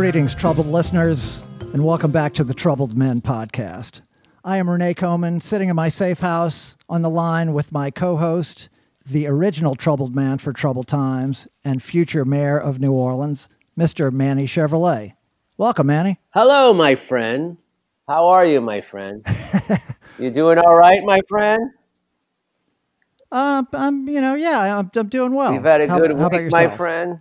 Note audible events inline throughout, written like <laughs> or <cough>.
Greetings, troubled listeners, and welcome back to the Troubled Men podcast. I am Renee Coman, sitting in my safe house on the line with my co host, the original troubled man for troubled times and future mayor of New Orleans, Mr. Manny Chevrolet. Welcome, Manny. Hello, my friend. How are you, my friend? <laughs> you doing all right, my friend? Uh, I'm, you know, yeah, I'm, I'm doing well. You've had a How- good how week, my friend.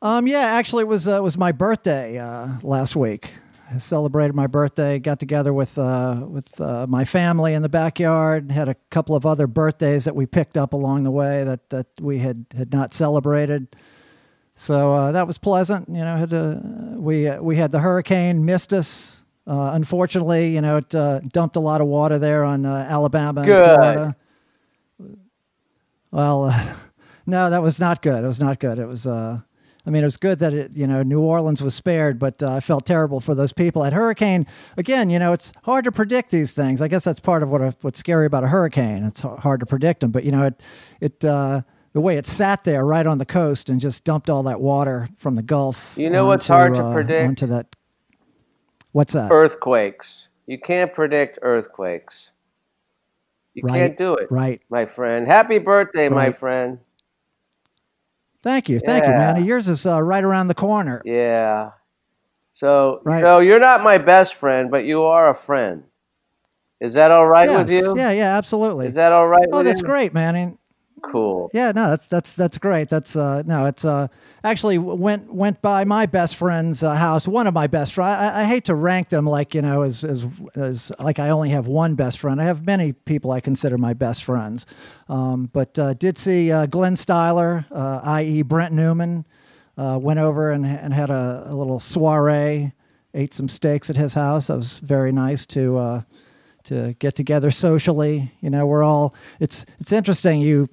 Um, yeah, actually, it was uh, it was my birthday uh, last week. I celebrated my birthday. Got together with uh, with uh, my family in the backyard. Had a couple of other birthdays that we picked up along the way that that we had had not celebrated. So uh, that was pleasant. You know, had to, we uh, we had the hurricane missed us. Uh, unfortunately, you know, it uh, dumped a lot of water there on uh, Alabama and Good. Florida. Well, uh, <laughs> no, that was not good. It was not good. It was. Uh, I mean, it was good that it, you know, New Orleans was spared, but uh, I felt terrible for those people. At hurricane, again, you know, it's hard to predict these things. I guess that's part of what a, what's scary about a hurricane. It's hard to predict them, but you know, it, it, uh, the way it sat there right on the coast and just dumped all that water from the Gulf. You know what's hard to uh, predict? Onto that. What's that? Earthquakes. You can't predict earthquakes. You Right, can't do it, right. my friend. Happy birthday, my friend. Thank you, thank you, man. Yours is uh, right around the corner. Yeah. So, Right. you know, you're not my best friend, but you are a friend. Is that all right yes. with you? Yeah, yeah, absolutely. Is that all right oh, that's you? great, man. And Cool. Yeah, no, that's that's that's great. That's uh no, it's uh actually went went by my best friend's uh, house. One of my best friends. I, I hate to rank them like you know as as as like I only have one best friend. I have many people I consider my best friends. Um, but uh, did see uh, Glenn Styler, uh, i.e. Brent Newman, uh, went over and and had a, a little soiree. Ate some steaks at his house. That was very nice to. Uh, to get together socially. You know, we're all it's it's interesting. You, you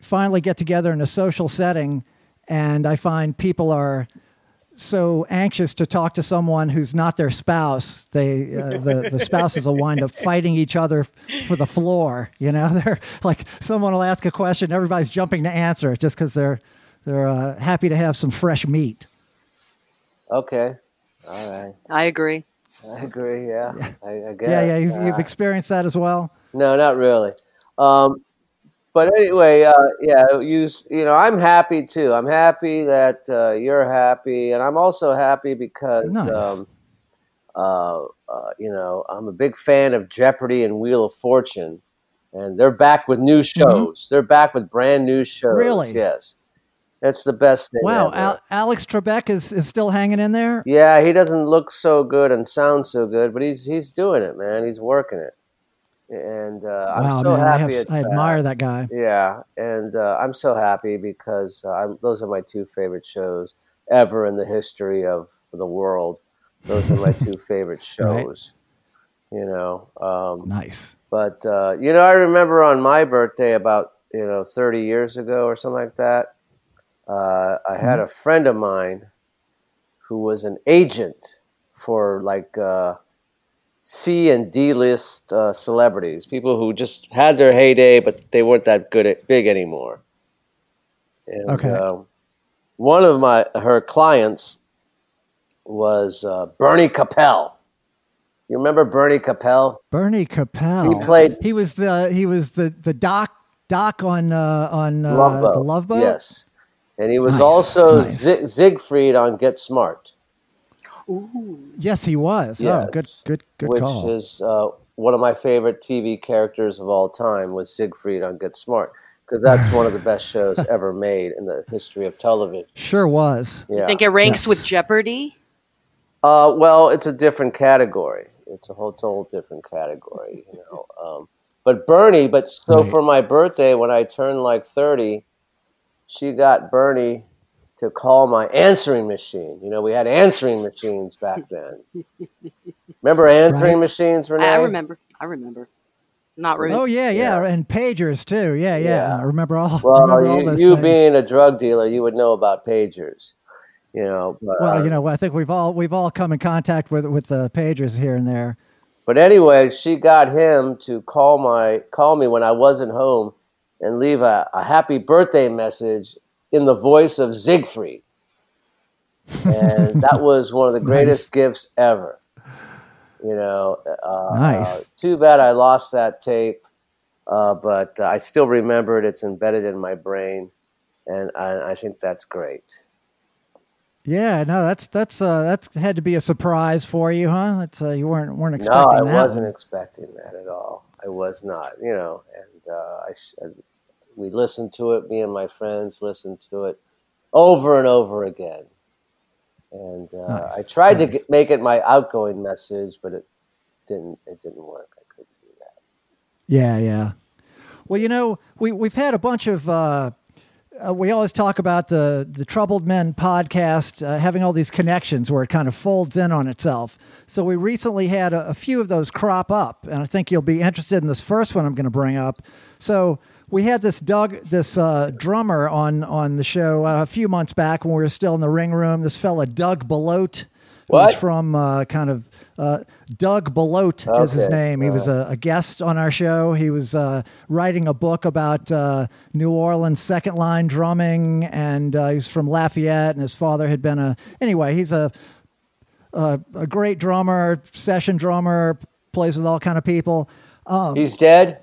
finally get together in a social setting, and I find people are so anxious to talk to someone who's not their spouse. They uh, the the spouses will wind up fighting each other for the floor. You know, <laughs> they're like someone will ask a question, everybody's jumping to answer it just because they're they're uh, happy to have some fresh meat. Okay. All right. I agree. I agree. Yeah. I, I guess. Yeah, yeah, you've, you've Uh, experienced that as well. No, not really. Um, but anyway, uh, yeah, you you know, I'm happy too. I'm happy that uh, you're happy, and I'm also happy because Nice. um, uh, uh, you know I'm a big fan of Jeopardy and Wheel of Fortune, and they're back with new shows. They're back with brand new shows. Mm-hmm. Really? Yes, that's the best thing. Wow. Al- Alex Trebek is, is still hanging in there. Yeah, he doesn't look so good and sound so good, but he's he's doing it, man. He's working it, and uh, I'm so man, I, happy. have, I admire that guy. Yeah, and uh, I'm so happy because uh, I'm, those are my two favorite shows ever in the history of the world. Those are my <laughs> two favorite shows. You know, um, Nice. but uh, you know, I remember on my birthday about you know 30 years ago or something like that. Uh, I had a friend of mine who was an agent for like uh, C and D list uh, celebrities, people who just had their heyday, but they weren't that good at big anymore. And, Okay. um, one of my her clients was uh, Bernie Kopell. You remember Bernie Kopell? Bernie Kopell. He played- He was the he was the the doc doc on uh, on uh, Love Boat. the Love Boat. Yes. And he was Nice, also nice. Zig- Siegfried on Get Smart. Yes, he was. Oh, good Yes. good good which call. is uh, one of my favorite TV characters of all time was Siegfried on Get Smart because that's one of the best shows <laughs> ever made in the history of television. sure was. Yeah. Think it ranks Yes. with Jeopardy? Uh, well, it's a different category. It's a whole total different category, you know. <laughs> Um, but Bernie, but so Right. for my birthday when I turned like thirty, she got Bernie to call my answering machine. You know, we had answering machines back then. <laughs> Remember answering Right. machines, Renee? I, I remember. I remember. Not really. Oh yeah, yeah, Yeah. and pagers too. Yeah, yeah. Yeah. I remember all. Well, remember you, those you being a drug dealer, you would know about pagers. You know, but, well, uh, you know, I think we've all we've all come in contact with with the pagers here and there. But anyway, she got him to call my call me when I wasn't home and leave a, a happy birthday message in the voice of Siegfried. and <laughs> that was one of the greatest Nice. gifts ever. You know, uh, Nice. uh, too bad I lost that tape, uh, but I still remember it. It's embedded in my brain, and I, I think that's great. Yeah, no, that's that's uh, that's had to be a surprise for you, huh? It's uh, you weren't weren't expecting. No, I that. wasn't expecting that at all. I was not, you know, and uh, I, sh- I we listened to it. Me and my friends listened to it over and over again, and uh, I Nice, tried to nice. get, make it my outgoing message, but it didn't. It didn't work. I couldn't do that. Yeah, yeah. Well, you know, we we've had a bunch of. Uh, uh, we always talk about the the Troubled Men podcast uh, having all these connections where it kind of folds in on itself. So we recently had a, a few of those crop up, and I think you'll be interested in this first one I'm going to bring up. So we had this Doug, this uh, drummer on on the show uh, a few months back when we were still in the ring room. This fella Doug Belote, was from uh, kind of uh, Doug Belote is his name. He was a, a guest on our show. He was uh, writing a book about uh, New Orleans second line drumming, and uh, he's from Lafayette, and his father had been a. Anyway, he's a a, a great drummer, session drummer, plays with all kind of people. Um, He's dead.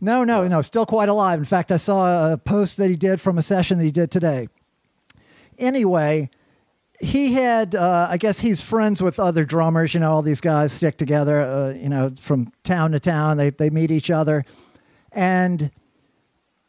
No, no, no, still quite alive. In fact, I saw a post that he did from a session that he did today. Anyway, he had, uh, I guess he's friends with other drummers. You know, all these guys stick together, uh, you know, from town to town. They, they meet each other. And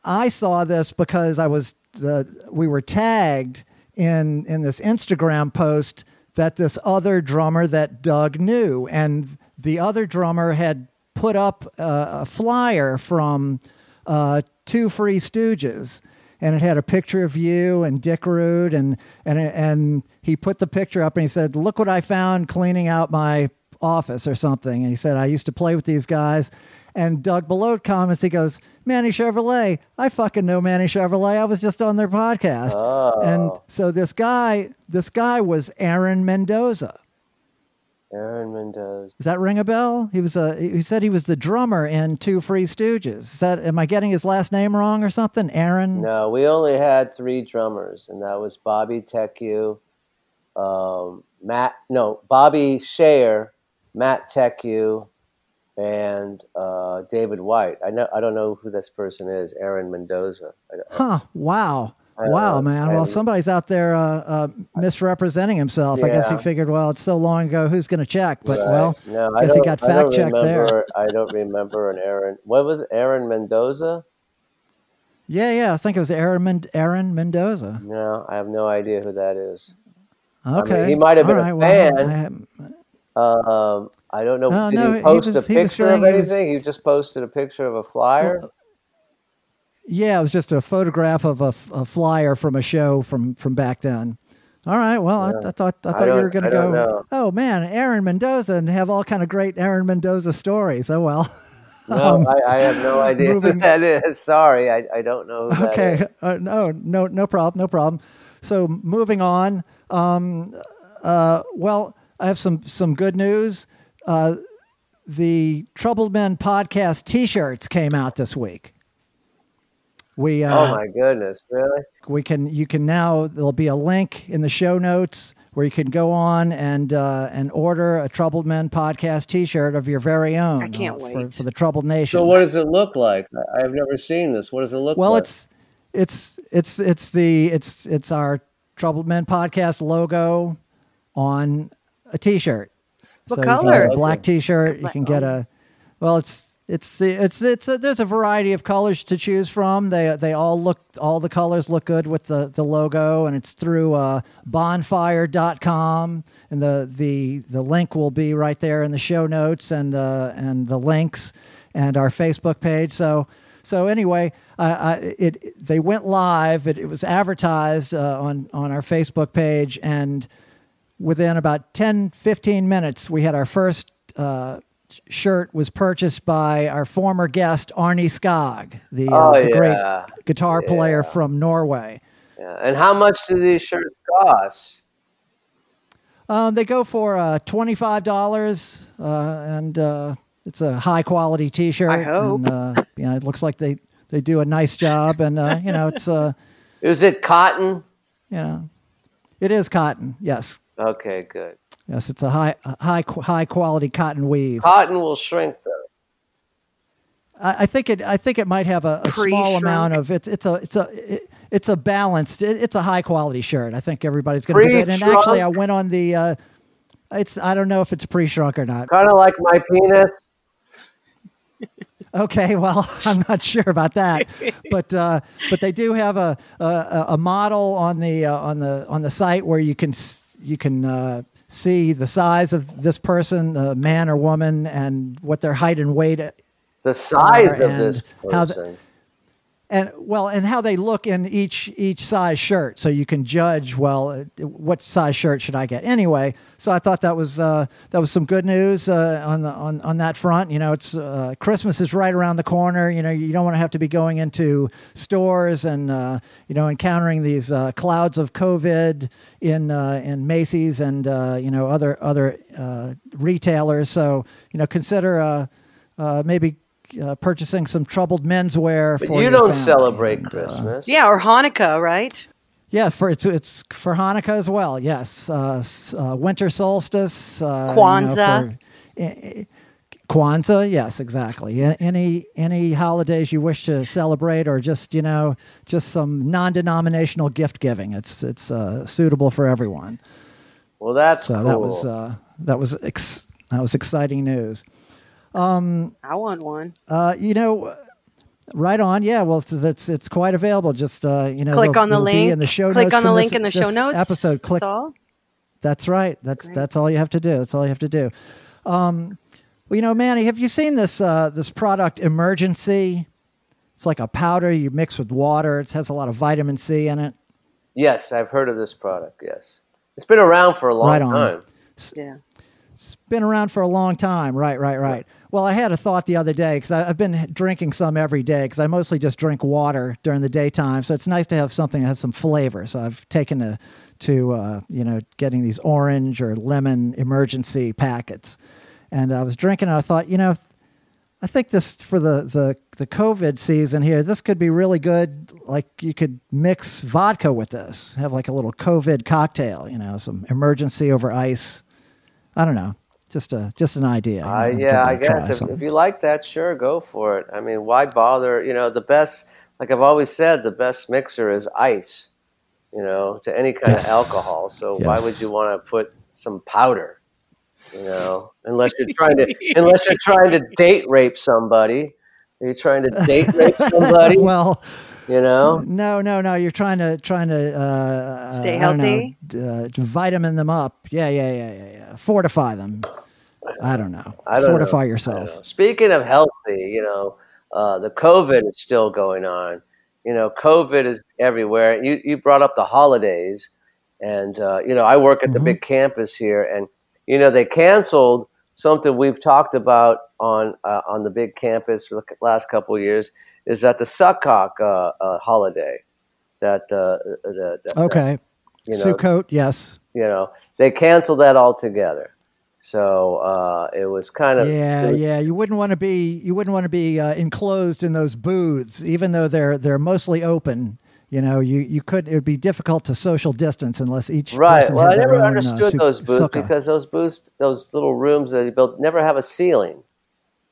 I saw this because I was, the, we were tagged in, in this Instagram post that this other drummer that Doug knew. And the other drummer had put up uh, a flyer from uh, Two Free Stooges. And it had a picture of you and Dick Rude, and and and he put the picture up and he said, "Look what I found cleaning out my office or something." And he said, "I used to play with these guys." And Doug Belote comments, he goes, "Manny Chevrolet, I fucking know Manny Chevrolet. I was just on their podcast." And so this guy, this guy was Aaron Mendoza. Aaron Mendoza. Does that ring a bell? He was a. He said he was the drummer in Two Free Stooges. Is that? Am I getting his last name wrong or something? Aaron. No, we only had three drummers, and that was Bobby Tecu, um, Matt. No, Bobby Shayer, Matt Tecu, and uh, David White. I know. I don't know who this person is. Aaron Mendoza. Huh. Wow. I Wow, don't man. Well, somebody's out there uh, uh, misrepresenting himself. I guess he figured, well, it's so long ago. Who's going to check? But Right. well, no, I guess he got fact checked there. I don't remember an Aaron. What was it? Aaron Mendoza? yeah, yeah. I think it was Aaron Men- Aaron Mendoza. No, I have no idea who that is. mean, Okay. he might have been All a right, well. I Um, I don't know. No, Did no, he he post was- a picture of he was- anything? He just posted a picture of a flyer. Yeah, it was just a photograph of a, f- a flyer from a show from from back then. All right. Well, I, I thought I I thought you were going to I go. know. Oh man, Aaron Mendoza, and have all kind of great Aaron Mendoza stories. Oh well. No, I, I have no <laughs> idea moving- who that is. Sorry, I, I don't know okay uh, no no no problem no problem so moving on um, uh, well i have some some good news uh, the troubled men podcast t-shirts came out this week we uh, Oh my goodness, really? we can you can now there'll be a link in the show notes where you can go on and uh, and order a troubled men podcast t-shirt of your very own I can't uh, wait. for the troubled nation So what does it look like? I, I've never seen this. What does it look Well, like? Well, it's it's it's it's the it's it's our Troubled Men podcast logo on a T-shirt. What so You can color? get a black T-shirt. You can get a. Well, it's it's it's it's a, there's a variety of colors to choose from. They they all look all the colors look good with the the logo, and it's through uh, bonfire.com, and the the the link will be right there in the show notes and uh, and the links and our Facebook page. So. So anyway, I, it they went live. It, it was advertised uh, on on our Facebook page, and within about 10, 15 minutes, we had our first uh, shirt was purchased by our former guest Arnie Skog, the, uh, Oh, the yeah. great guitar player from Norway. yeah. And how much do these shirts cost? Um, they go for uh, twenty five dollars, uh, and uh, it's a high quality T shirt. I hope. And, uh, you know, it looks like they they do a nice job, and uh, you know, it's uh, <laughs> Is it cotton? you know, It is cotton. Yes. Okay, good. Yes, it's a high, high, high quality cotton weave. Cotton will shrink though. I, I think it I think it might have a, a small amount of it's it's a it's a it, it's a balanced it, it's a high quality shirt. I think everybody's going to be good. And Pre-shrunk? actually, I went on the. Uh, it's I don't know if it's pre shrunk or not. Kind of like my penis. Okay, well, <laughs> I'm not sure about that, but uh, but they do have a a, a model on the uh, on the on the site where you can you can uh, see the size of this person, uh, man or woman, and what their height and weight, The size Uh, of this and how the- person. And well, and how they look in each each size shirt, so you can judge. Well, what size shirt should I get anyway? So I thought that was uh, that was some good news uh, on the on on that front. You know, it's uh, Christmas is right around the corner. You know, you don't want to have to be going into stores and uh, you know encountering these uh, clouds of COVID in uh, in Macy's and uh, you know other other uh, retailers. So you know, consider uh, maybe. Uh, purchasing some troubled menswear But for you your don't family. celebrate And, uh, Christmas. Yeah, or Hanukkah, right? yeah, for it's it's for Hanukkah as well. Yes, uh, uh, winter solstice, uh, you know, Kwanzaa. for- eh, eh, Kwanzaa, yes, exactly. Any any holidays you wish to celebrate, or just you know, just some non-denominational gift giving. It's it's uh, suitable for everyone. Well, that's So cool. that was uh, that was ex- that was exciting news. I want one. Uh, you know, right on. Yeah, well, it's it's, it's quite available. Just uh, you know, Click on the link. in the show Click notes on the from link this- in the show notes. Episode. Click That's all. That's right. That's great. that's all you have to do. That's all you have to do. Um, well, you know, Manny, have you seen this uh, this product Emergen-C? It's like a powder you mix with water. It has a lot of vitamin C in it. Yes, I've heard of this product. Yes, it's been around for a long Right on. time. Yeah. It's been around for a long time. Right, right, right. Well, I had a thought the other day because I've been drinking some every day because I mostly just drink water during the daytime. So it's nice to have something that has some flavor. So I've taken to, to uh, you know, getting these orange or lemon Emergen-C packets. And I was drinking and I thought, you know, I think this for the, the, the COVID season here, this could be really good. Like you could mix vodka with this, have like a little COVID cocktail, you know, some Emergen-C over ice. I don't know. Just a just an idea. You know, yeah, I give that a try, guess if, if you like that, sure, go for it. I mean, why bother? You know, the best, like I've always said, the best mixer is ice. You know, to any kind Yes. of alcohol. So why would you want to put some powder? You know, unless you're trying to, <laughs> unless you're trying to date rape somebody. Are you trying to date rape <laughs> somebody? well, you know, no, no, no. You're trying to trying to uh, Stay uh, I know, healthy? uh, to vitamin them up. Yeah, yeah, yeah, yeah, yeah. Fortify them. I don't know. I don't Fortify know. I yourself. don't know. Speaking of healthy, you know, uh, the COVID is still going on. You know, COVID is everywhere. You you brought up the holidays, and uh, you know, I work at the Mhm. big campus here, and you know, they canceled something we've talked about on uh, on the big campus for the last couple of years. Is that the Sukkot uh, uh, holiday? That uh, the, the, Okay. you know, Sukkot, yes. you know, they canceled that altogether. So uh, it was kind of Yeah, yeah. You wouldn't want to be you wouldn't want to be uh, enclosed in those booths, even though they're they're mostly open. You know, you you could it would be difficult to social distance unless each Right. person Well, I never own, uh, understood su- those booths sukkah. because those booths, those little rooms that they built, never have a ceiling,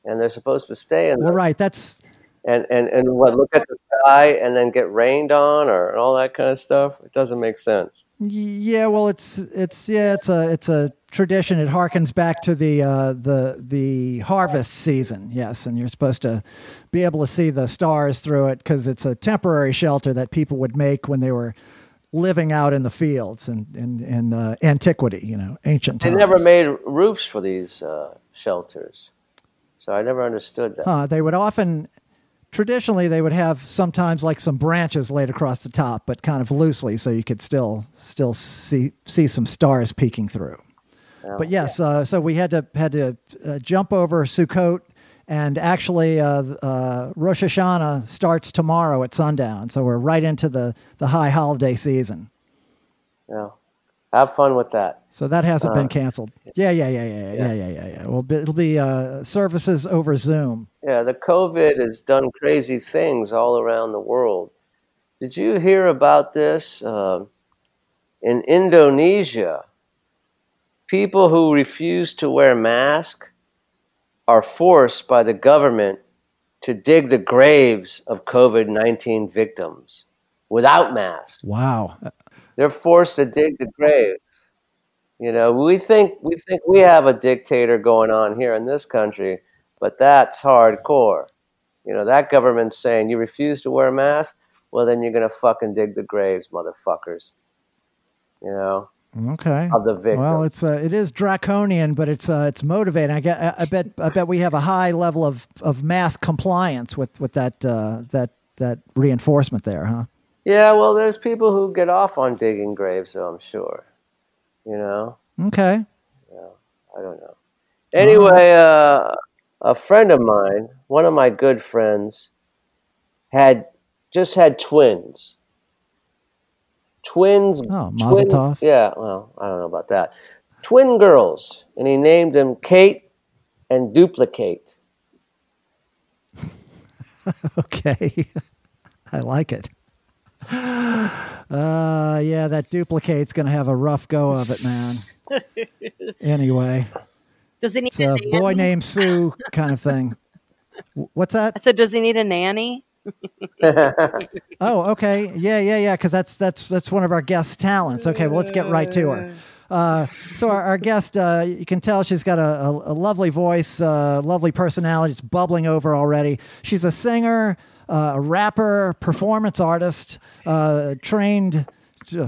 and they're supposed to stay in Well, right. That's And and and what? Look at the sky and then get rained on or all that kind of stuff. It doesn't make sense. Yeah, well, it's it's yeah, it's a it's a tradition. It harkens back to the uh, the the harvest season. Yes, and you're supposed to be able to see the stars through it because it's a temporary shelter that people would make when they were living out in the fields in in, in uh, antiquity. You know, ancient times. They never made roofs for these uh, shelters, so I never understood that. Uh, they would often, traditionally, they would have sometimes like some branches laid across the top, but kind of loosely, so you could still still see see some stars peeking through. Yeah. But yes, uh, so we had to had to uh, jump over Sukkot, and actually, uh, uh, Rosh Hashanah starts tomorrow at sundown. So we're right into the the high holiday season. Yeah. Have fun with that. So that hasn't Uh, been canceled. Yeah, yeah, yeah, yeah, yeah, yeah. yeah, yeah. Well, it'll be uh, services over Zoom. Yeah, the COVID has done crazy things all around the world. Did you hear about this? Uh, in Indonesia, people who refuse to wear masks are forced by the government to dig the graves of COVID 19 victims without masks. Wow. They're forced to dig the graves. You know, we think we think we have a dictator going on here in this country, but that's hardcore. You know, that government's saying you refuse to wear a mask, well then you're gonna fucking dig the graves, motherfuckers. You know. Okay. Of the victim. Well, it's uh, it is draconian, but it's uh, it's motivating. I, get, I, I bet I bet we have a high level of, of mass compliance with with that uh, that that reinforcement there, huh? Yeah. Well, there's people who get off on digging graves, though. I'm sure. You know. Okay. Yeah. I don't know. Anyway, uh, a friend of mine, one of my good friends, had just had twins twins. Oh, Mazel tov. Yeah, well, I don't know about that. Twin girls, and he named them Kate and Duplicate. <laughs> okay, <laughs> I like it. <laughs> Uh, yeah, that duplicate's going to have a rough go of it, man. <laughs> anyway, does he need it's a, a boy named Sue kind of thing? <laughs> What's that? I said, does he need a nanny? oh, okay. Yeah, yeah, yeah. Because that's that's that's one of our guest talents. Okay, well, let's get right to her. Uh, so our, our guest, uh, you can tell she's got a, a, a lovely voice, uh, lovely personality. It's bubbling over already. She's a singer, uh, a rapper, performance artist, uh, trained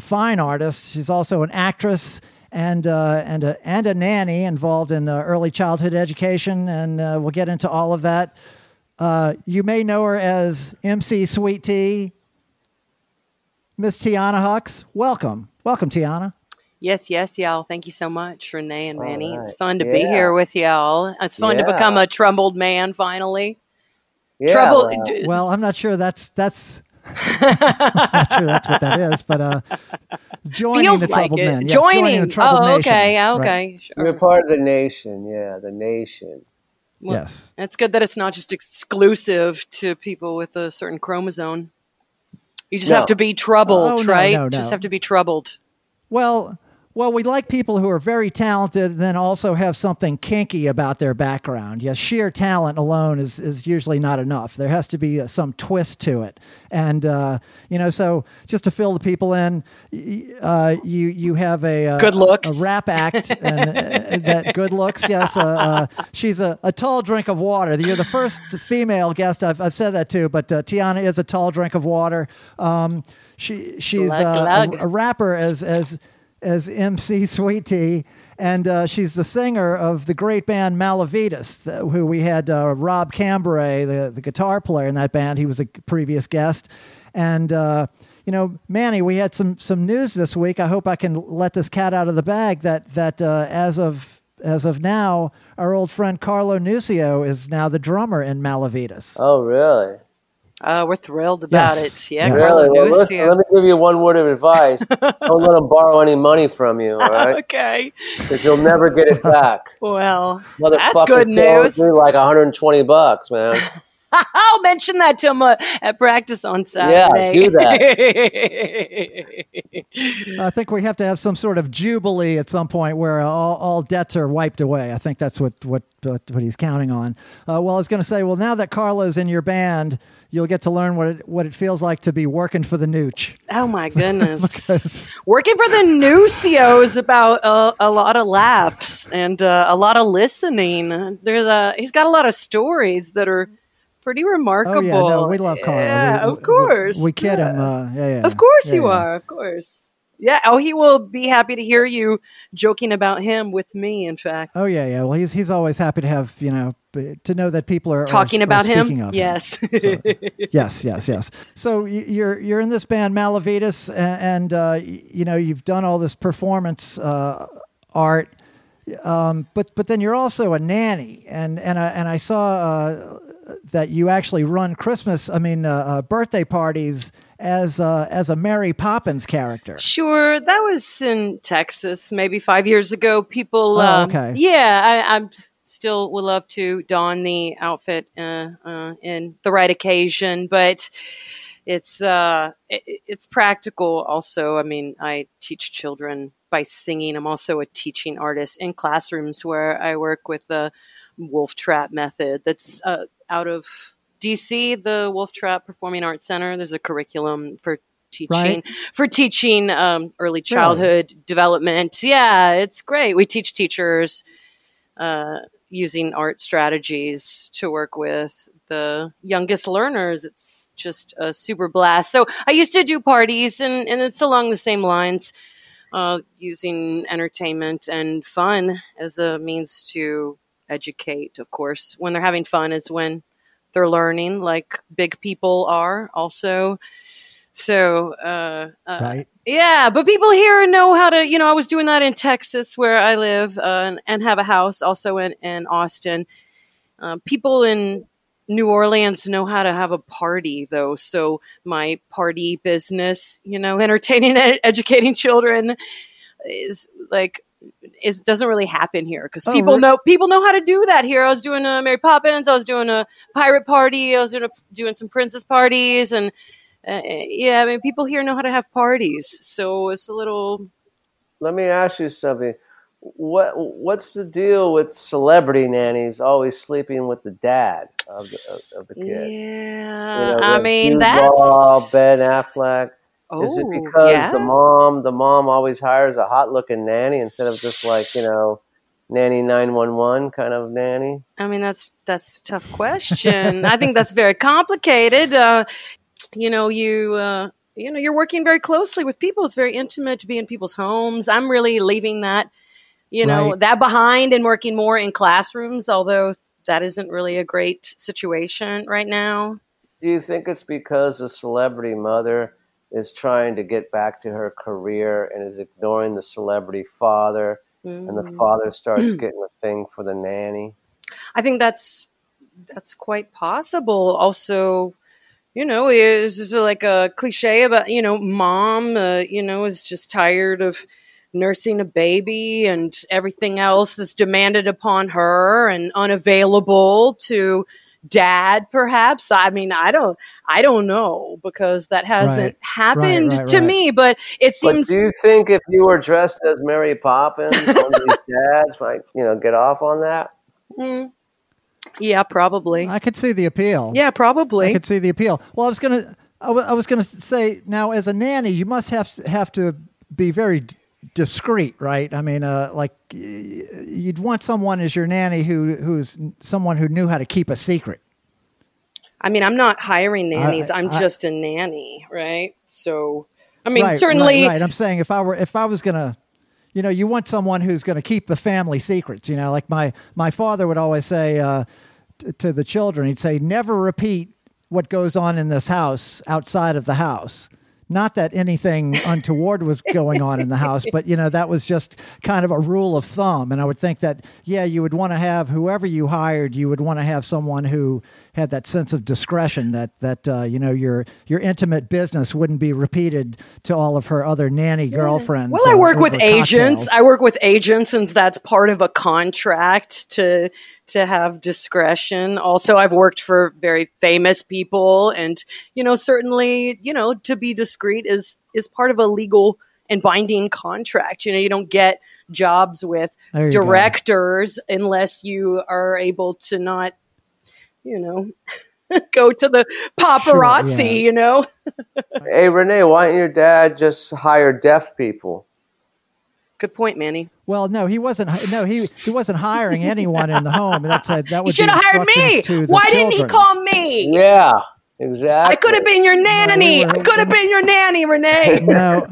fine artist. She's also an actress and uh, and a and a nanny involved in early childhood education. And we'll get into all of that. Uh, you may know her as MC Sweet Tea. Miss Tiana Hux, welcome. Welcome, Tiana. Yes, yes, y'all. Thank you so much, Renee and Manny. Right. It's fun to yeah. be here with y'all. It's fun yeah. to become a troubled man finally. Yeah, Trouble. Well, well, I'm not sure that's that's. I'm not sure that's what that is, but uh, joining Feels the troubled like men. Yes, joining. joining the troubled oh, okay, nation. okay. Right. Sure. You're part of the nation. Yeah, the nation. Well, yes. It's good that it's not just exclusive to people with a certain chromosome. You just No. have to be troubled, Oh, no, right? no, no. Just have to be troubled. Well, well, we like people who are very talented and then also have something kinky about their background. Yes, sheer talent alone is, is usually not enough. There has to be uh, some twist to it. And, uh, you know, so just to fill the people in, uh, you you have a, uh, Good looks. a rap act and uh, that good looks. Yes, uh, uh, she's a, a tall drink of water. You're the first female guest I've, I've said that to, but uh, Tiana is a tall drink of water. Um, she she's Glug, uh, glug. a, a rapper as as as MC Sweet Tea, and uh, she's the singer of the great band Malavitas, who we had uh, Rob Cambre, the the guitar player in that band. He was a previous guest, and. Uh, you know, Manny, we had some some news this week. I hope I can let this cat out of the bag. That that uh, as of as of now, our old friend Carlo Nuccio is now the drummer in Malavitas. Oh, really? Uh, we're thrilled about Yes. it. Yeah, Yes. Carlo Really? Well, listen, Nuccio. let me give you one word of advice. <laughs> Don't let them borrow any money from you, all right? okay. Because you'll never get it back. <laughs> Well, that's good news. like 120 bucks, man. <laughs> I'll mention that to him uh, at practice on Saturday. Yeah, Saturday. do I think we have to have some sort of jubilee at some point where all, all debts are wiped away. I think that's what what what, what he's counting on. Uh, well, I was going to say, well, now that Carlo's in your band, you'll get to learn what it what it feels like to be working for the Nooch. oh my <laughs> goodness. Working for the Nuccio is about uh, a lot of laughs and uh, a lot of listening. There's a he's got a lot of stories that are pretty remarkable. oh yeah, no, we love Carlo. Yeah, We- of we- course. we, kid Yeah. him. Uh, yeah, yeah, Of course you are. Of course. Yeah. Oh, he will be happy to hear you joking about him with me. In fact, Oh yeah, yeah. Well, he's he's always happy to have you know to know that people are are- talking are about speaking him. of Yes. So- <laughs> yes, yes, yes. So you're you're in this band Malavitas, a- and uh, you know you've done all this performance uh, art, um, but but then you're also a nanny, and and I and I saw uh, that you actually run Christmas, I mean uh, uh, birthday parties as uh, as a Mary Poppins character. Sure, that was in Texas, maybe five years ago. People, Oh, um, okay. yeah, I, I still would love to don the outfit uh, uh, in the right occasion, but it's uh, it, it's practical. Also, I mean, I teach children by singing. I'm also a teaching artist in classrooms where I work with the Wolf Trap method. That's uh, out of DC, the Wolf Trap Performing Arts Center. There's a curriculum for teaching Right. for teaching um, early childhood development. Yeah, it's great. We teach teachers uh, using art strategies to work with the youngest learners. It's just a super blast. So I used to do parties, and, and it's along the same lines, uh, using entertainment and fun as a means to educate. Of course, when they're having fun is when they're learning, like big people are also. So, uh, uh, right? yeah, but people here know how to, you know, I was doing that in Texas where I live uh, and, and have a house also in, in Austin. Uh, people in New Orleans know how to have a party though. So my party business, you know, <laughs> entertaining, ed- educating children is like, is doesn't really happen here because Oh, people re- know people know how to do that here. I was doing a Mary Poppins, I was doing a pirate party, I was doing a, doing some princess parties, and uh, yeah, I mean, people here know how to have parties, so it's a little. Let me ask you something. What what's the deal with celebrity nannies always sleeping with the dad of the, of, of the Yeah, kid? You know, I mean Jude that's. Law, Ben Affleck. Oh, Is it because yeah? the mom the mom always hires a hot looking nanny instead of just like you know nanny nine one one kind of nanny? I mean, that's that's a tough question. I think that's very complicated. Uh, you know, you uh, you know, you're working very closely with people. It's very intimate to be in people's homes. I'm really leaving that, you know, Right. that behind and working more in classrooms. Although that isn't really a great situation right now. Do you think it's because the celebrity mother is trying to get back to her career and is ignoring the celebrity father, and the Mm. father starts <clears throat> getting a thing for the nanny? I think that's that's quite possible. Also, you know, is is like a cliche about you know, mom, uh, you know, is just tired of nursing a baby and everything else that's demanded upon her and unavailable to dad perhaps i mean i don't i don't know because that hasn't Right. happened Right, right, to me but it But seems do you think if you were dressed as Mary Poppins, <laughs> one of these dads might you know get off on that? Mm. yeah probably I could see the appeal. yeah probably. I could see the appeal. Well, I was gonna, I was gonna say now as a nanny, you must have have to be very discreet, right? I mean, uh, like you'd want someone as your nanny who who's someone who knew how to keep a secret. I mean, I'm not hiring nannies. I- I'm I- just a nanny, right? So, I mean, right, certainly, right, right. I'm saying if I were if I was gonna, you know, you want someone who's gonna keep the family secrets. You know, like my my father would always say uh, t- to the children, he'd say, never repeat what goes on in this house outside of the house. Not that anything untoward was going on in the house, but you know that was just kind of a rule of thumb. And I would think that yeah, you would want to have whoever you hired, you would want to have someone who had that sense of discretion that that uh, you know your your intimate business wouldn't be repeated to all of her other nanny girlfriends. well, I work with agents. cocktails. I work with agents, since that's part of a contract to to have discretion. Also, I've worked for very famous people, and you know, certainly, you know, to be discreet is is part of a legal and binding contract. You know, you don't get jobs with you go. directors unless you are able to not, you know, <laughs> go to the paparazzi. yeah. You know. <laughs> Hey Renee, why don't your dad just hire deaf people? Good point, Manny. Well, no, he wasn't. No, he he wasn't hiring anyone in the home. That's a, that <laughs> You was should have hired me. Why didn't he call me? Yeah, exactly. I could have been your nanny. were- I could have been your nanny, Renee. <laughs> No,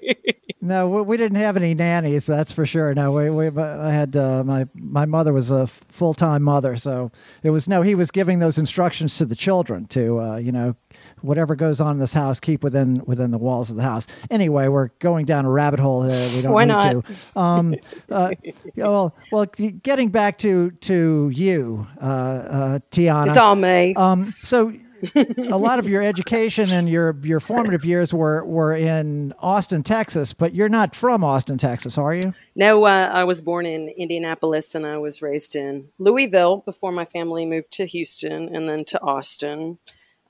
<laughs> no, we, we didn't have any nannies. That's for sure. No, we, we I had uh, my my mother was a full time mother, so it was no. He was giving those instructions to the children to uh, you know whatever goes on in this house, keep within within the walls of the house. Anyway, we're going down a rabbit hole. Uh, we don't Why need not? to. Um, <laughs> uh, well, well, getting back to to you, uh, uh, Tiana. It's all me. Um, so a lot of your education and your your formative years were were in Austin, Texas, but you're not from Austin, Texas, are you? No, uh, I was born in Indianapolis and I was raised in Louisville before my family moved to Houston and then to Austin.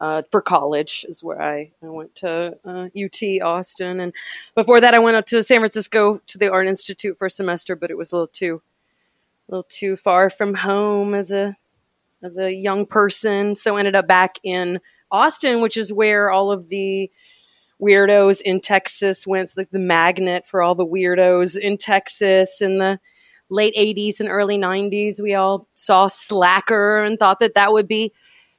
uh, for college is where I, I went to uh, UT Austin, and before that I went up to San Francisco to the Art Institute for a semester, but it was a little too, a little too far from home as a as a young person, so ended up back in Austin, which is where all of the weirdos in Texas went. It's like the magnet for all the weirdos in Texas in the late 80s and early 90s. We all saw Slacker and thought that that would be,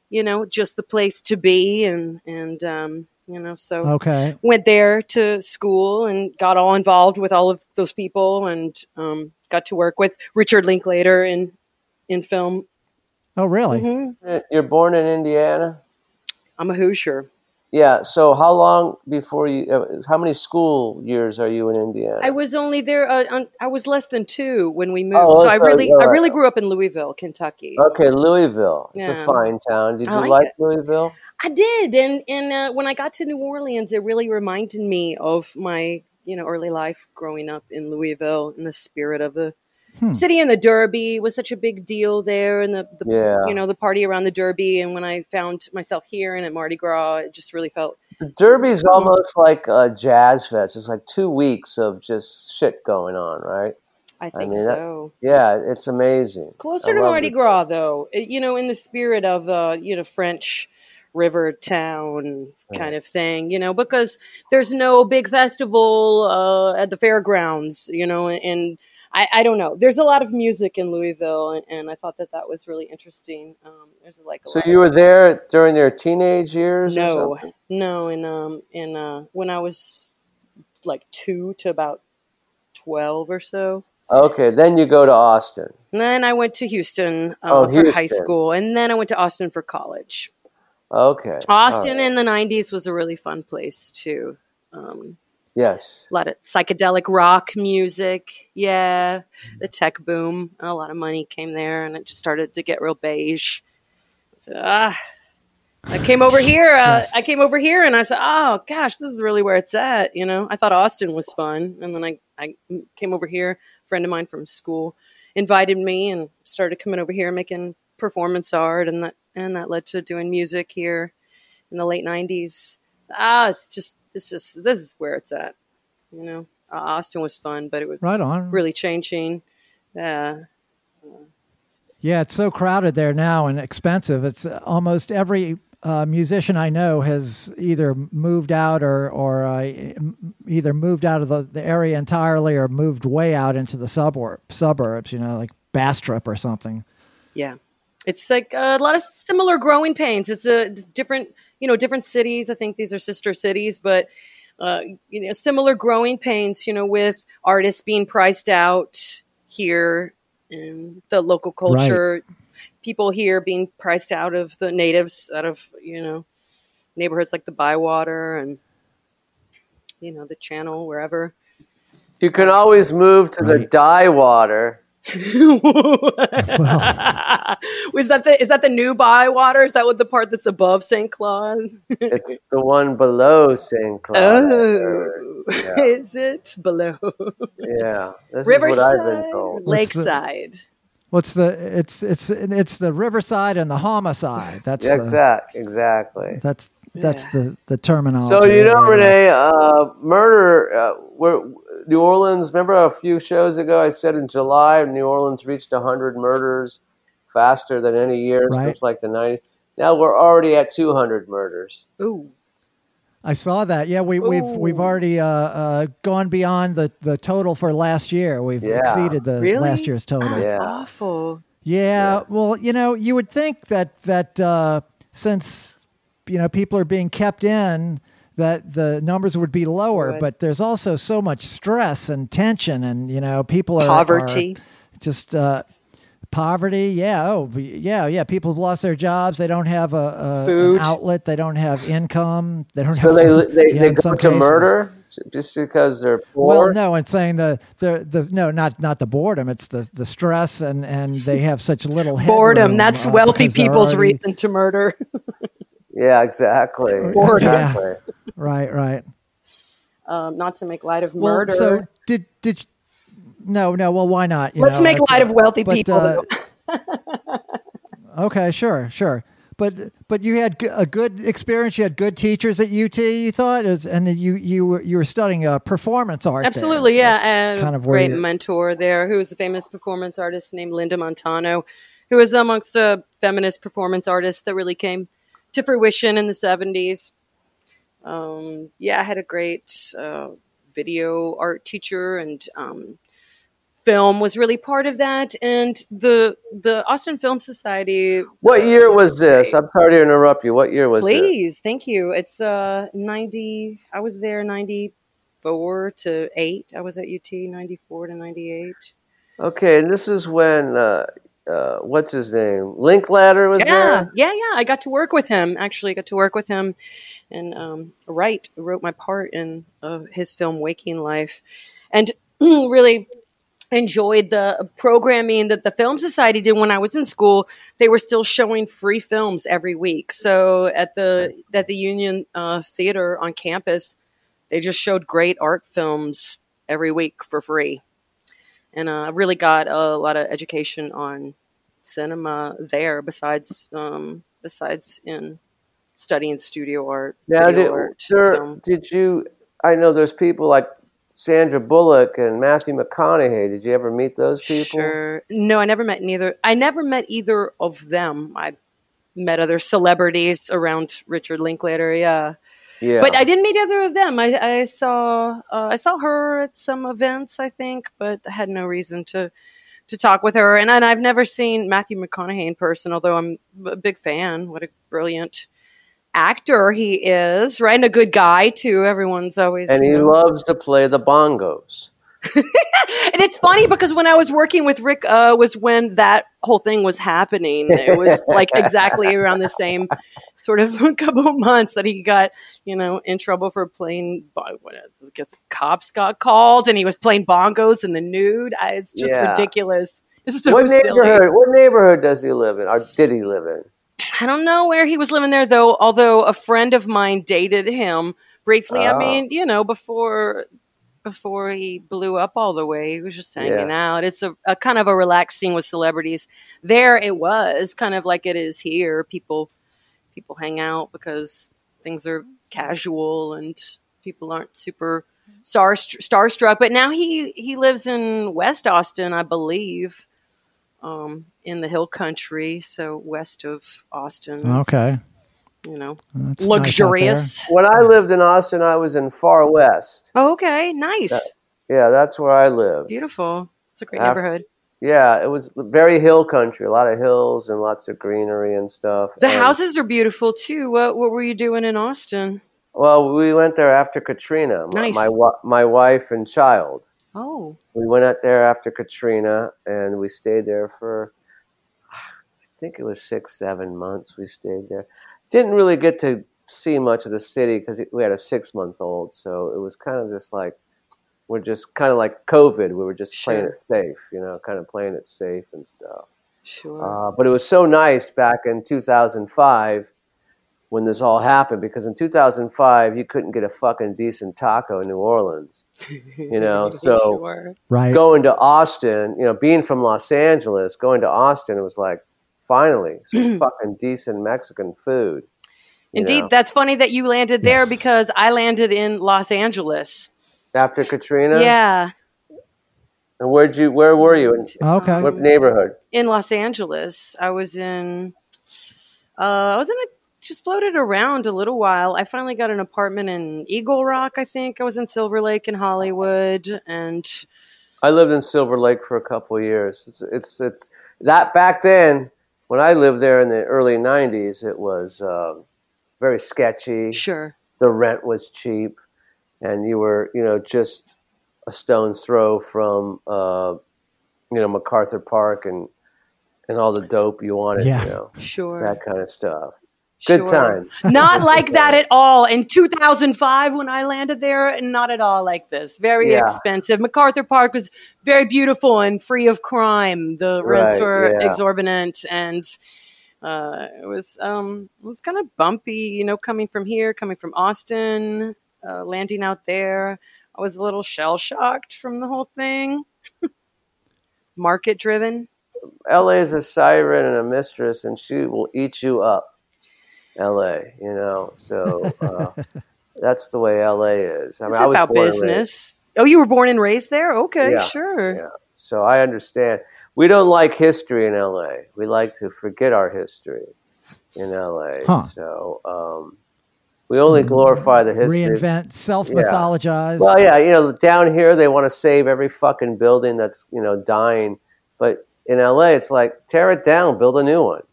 you know, just the place to be. And, and, um, you know, so okay. went there to school and got all involved with all of those people and um, got to work with Richard Linklater in in film. Oh, really? Mm-hmm. You're born in Indiana. I'm a Hoosier. Yeah. So how long before you? Uh, how many school years are you in Indiana? I was only there. Uh, on, I was less than two when we moved, Oh, so I really, all I really grew up in Louisville, Kentucky. Okay, Louisville. It's Yeah. a fine town. Did I you like like it. Louisville? I did, and and uh, when I got to New Orleans, it really reminded me of my you know early life growing up in Louisville, in the spirit of the Hmm. city and the Derby was such a big deal there, and the, the Yeah. you know the party around the Derby. And when I found myself here and at Mardi Gras, it just really felt The Derby's almost like a jazz fest. It's like two weeks of just shit going on, right? I think mean, that- so. Yeah, it's amazing. Closer I to Mardi. Gras, though, you know, in the spirit of uh, you know French river town kind of thing, you know, because there's no big festival uh, at the fairgrounds, you know, and, and I, I don't know. There's a lot of music in Louisville, and, and I thought that that was really interesting. Um, there's like a So you were there during their teenage years? no, something? no, in um in uh when I was like two to about twelve or so. Okay, then you go to Austin. And then I went to Houston uh, Oh, for high school, and then I went to Austin for college. Okay. Austin right. in the '90s was a really fun place too. Um, Yes. a lot of psychedelic rock music, yeah, the tech boom. A lot of money came there, and it just started to get real beige. So, ah, I came over here. Uh, Yes. I came over here, and I said, "Oh gosh, this is really where it's at." You know, I thought Austin was fun, and then I I came over here. A friend of mine from school invited me, and started coming over here making performance art, and that and that led to doing music here in the late '90s. Ah, it's just it's just this is where it's at. You know, uh, Austin was fun, but it was Right on. really changing. Yeah, Yeah, it's so crowded there now and expensive. It's uh, almost every uh, musician I know has either moved out or or uh, either moved out of the, the area entirely or moved way out into the suburb suburbs. You know, like Bastrop or something. yeah. It's like a lot of similar growing pains. It's a different, you know, different cities. I think these are sister cities, but uh, you know, similar growing pains. You know, with artists being priced out here in the local culture, people here being priced out of the natives, out of you know neighborhoods like the Bywater and you know the Channel, wherever. You can always move to the Right. dye water. Was <laughs> that the is that the new Bywater? Is that what the part that's above St. Claude? It's the one below St. Claude. Oh, Yeah. <laughs> is it below Yeah, this Riverside, is what I've been told. What's the- Lakeside? What's the? It's it's it's the Riverside and the Homicide. That's Yeah, the, exact, exactly. that's that's the the terminology. So you know. Renee, uh, murder. Uh, where New Orleans? Remember a few shows ago, I said in July, New Orleans reached hundred murders faster than any year Right. since like the '90s. Now we're already at 200 murders. Ooh, I saw that. Yeah, we, we've we've already uh, uh, gone beyond the, the total for last year. We've Yeah. exceeded the Really? last year's total. that's Yeah. awful. Yeah, Yeah. well, you know, you would think that that uh, since you know people are being kept in, that the numbers would be lower. Would. But there's also so much stress and tension, and you know, people are Poverty. are just uh, poverty. Yeah, oh, yeah, yeah. People have lost their jobs. They don't have a, a an Food. outlet. They don't have income. They don't So have. they food. they, Yeah, they go some to cases. murder just because they're poor. Well, no, and saying the the the no, not not the boredom. It's the the stress, and and they have such little Boredom. headroom, That's uh, wealthy people's already- reason to murder. <laughs> Yeah, exactly. Boredom. Yeah. Right, right. um, not to make light of Well, murder. so did did you- no, no. Well, why not? You Let's know, make light uh, of wealthy but, people. uh, okay, sure, sure. but but you had a good experience. You had good teachers at UT. You thought, and you you were you were studying uh, performance art. Absolutely, there. yeah, That's and kind of great mentor there, who was a famous performance artist named Linda Montano, who was amongst the feminist performance artists that really came to fruition in the seventies. Um, yeah, I had a great uh, video art teacher and um, film was really part of that. And the the austin film society what uh, year was this? i'm sorry to interrupt you. What year was it? please thank you. It's uh 90 i was there 94 to 8 i was at ut 94 to 98 okay and this is when uh uh, what's his name? Linklater was yeah, there. Yeah, yeah. Yeah. I got to work with him. Actually, I got to work with him, and um, write wrote my part in uh, his film Waking Life, and <clears throat> really enjoyed the programming that the Film Society did when I was in school. They were still showing free films every week. So at the at the Union uh, Theater on campus, they just showed great art films every week for free, and I uh, really got a lot of education on cinema there. Besides, um, besides in studying studio art. Now, did, art, sir, did you? I know there's people like Sandra Bullock and Matthew McConaughey. Did you ever meet those people? Sure. No, I never met neither. I never met either of them. I met other celebrities around Richard Linklater. Yeah. Yeah. But I didn't meet either of them. I, I saw uh, I saw her at some events, I think, but I had no reason to to talk with her. And, and I've never seen Matthew McConaughey in person, although I'm a big fan. What a brilliant actor he is, right? And a good guy too. Everyone's always and he know. loves to play the bongos. And it's funny because when I was working with Rick, uh, was when that whole thing was happening. It was <laughs> like exactly around the same sort of <laughs> couple of months that he got, you know, in trouble for playing. What cops got called, and he was playing bongos in the nude. I, it's just yeah. ridiculous. It's so what neighborhood? What neighborhood does he live in, or did he live in? I don't know where he was living there though, although a friend of mine dated him briefly. Oh. I mean, you know, before before he blew up all the way, he was just hanging yeah. out. It's a, a kind of a relaxed scene with celebrities. There it was, kind of like it is here. People people hang out because things are casual and people aren't super star starstruck. But now he he lives in West Austin, I believe um, in the hill country, so west of Austin. Okay. You know, That's luxurious. Nice when I lived in Austin, I was in far west. Oh, okay, nice. That, yeah, that's where I live. Beautiful. It's a great After, neighborhood. Yeah, it was very hill country, a lot of hills and lots of greenery and stuff. The and, houses are beautiful too. What what were you doing in Austin? Well, we went there after Katrina. Nice. My my, my wife and child. Oh. We went out there after Katrina and we stayed there for, I think it was six, seven months. We stayed there. Didn't really get to see much of the city because we had a six month old. So it was kind of just like, we're just kind of like COVID. We were just sure. playing it safe, you know, kind of playing it safe and stuff. Sure. Uh, but it was so nice back in 2005 when this all happened because in 2005 you couldn't get a fucking decent taco in New Orleans, you know. <laughs> So sure. right. going to Austin, you know, being from Los Angeles, going to Austin, it was like finally some <clears throat> fucking decent Mexican food. Indeed, know? that's funny that you landed there yes. because I landed in Los Angeles after Katrina. Yeah. And where'd you? Where were you? In, okay. What neighborhood? In Los Angeles. I was in. Uh, I was in a just floated around a little while. I finally got an apartment in Eagle Rock, I think. I was in Silver Lake in Hollywood and I lived in Silver Lake for a couple of years. It's it's it's that back then when I lived there in the early 90s it was uh, very sketchy. Sure. The rent was cheap and you were, you know, just a stone's throw from uh, you know MacArthur Park and and all the dope you wanted, yeah. you know. Sure. That kind of stuff. Good sure. time. <laughs> not like that at all. In 2005, when I landed there, not at all like this. Very yeah. expensive. MacArthur Park was very beautiful and free of crime. The rents right, were yeah. exorbitant and uh, it was um, it was kind of bumpy, you know, coming from here, coming from Austin, uh, landing out there. I was a little shell shocked from the whole thing. <laughs> Market driven. LA is a siren and a mistress, and she will eat you up. L.A. You know, so uh, <laughs> that's the way L.A. is. I mean, it's I was about business. Oh, you were born and raised there? Okay, yeah, sure. Yeah. So I understand. We don't like history in LA. We like to forget our history in LA. Huh. So um, we only mm-hmm. glorify the history. Reinvent, self mythologize. Yeah. Well, yeah, you know, down here they want to save every fucking building that's you know dying, but in LA it's like tear it down, build a new one.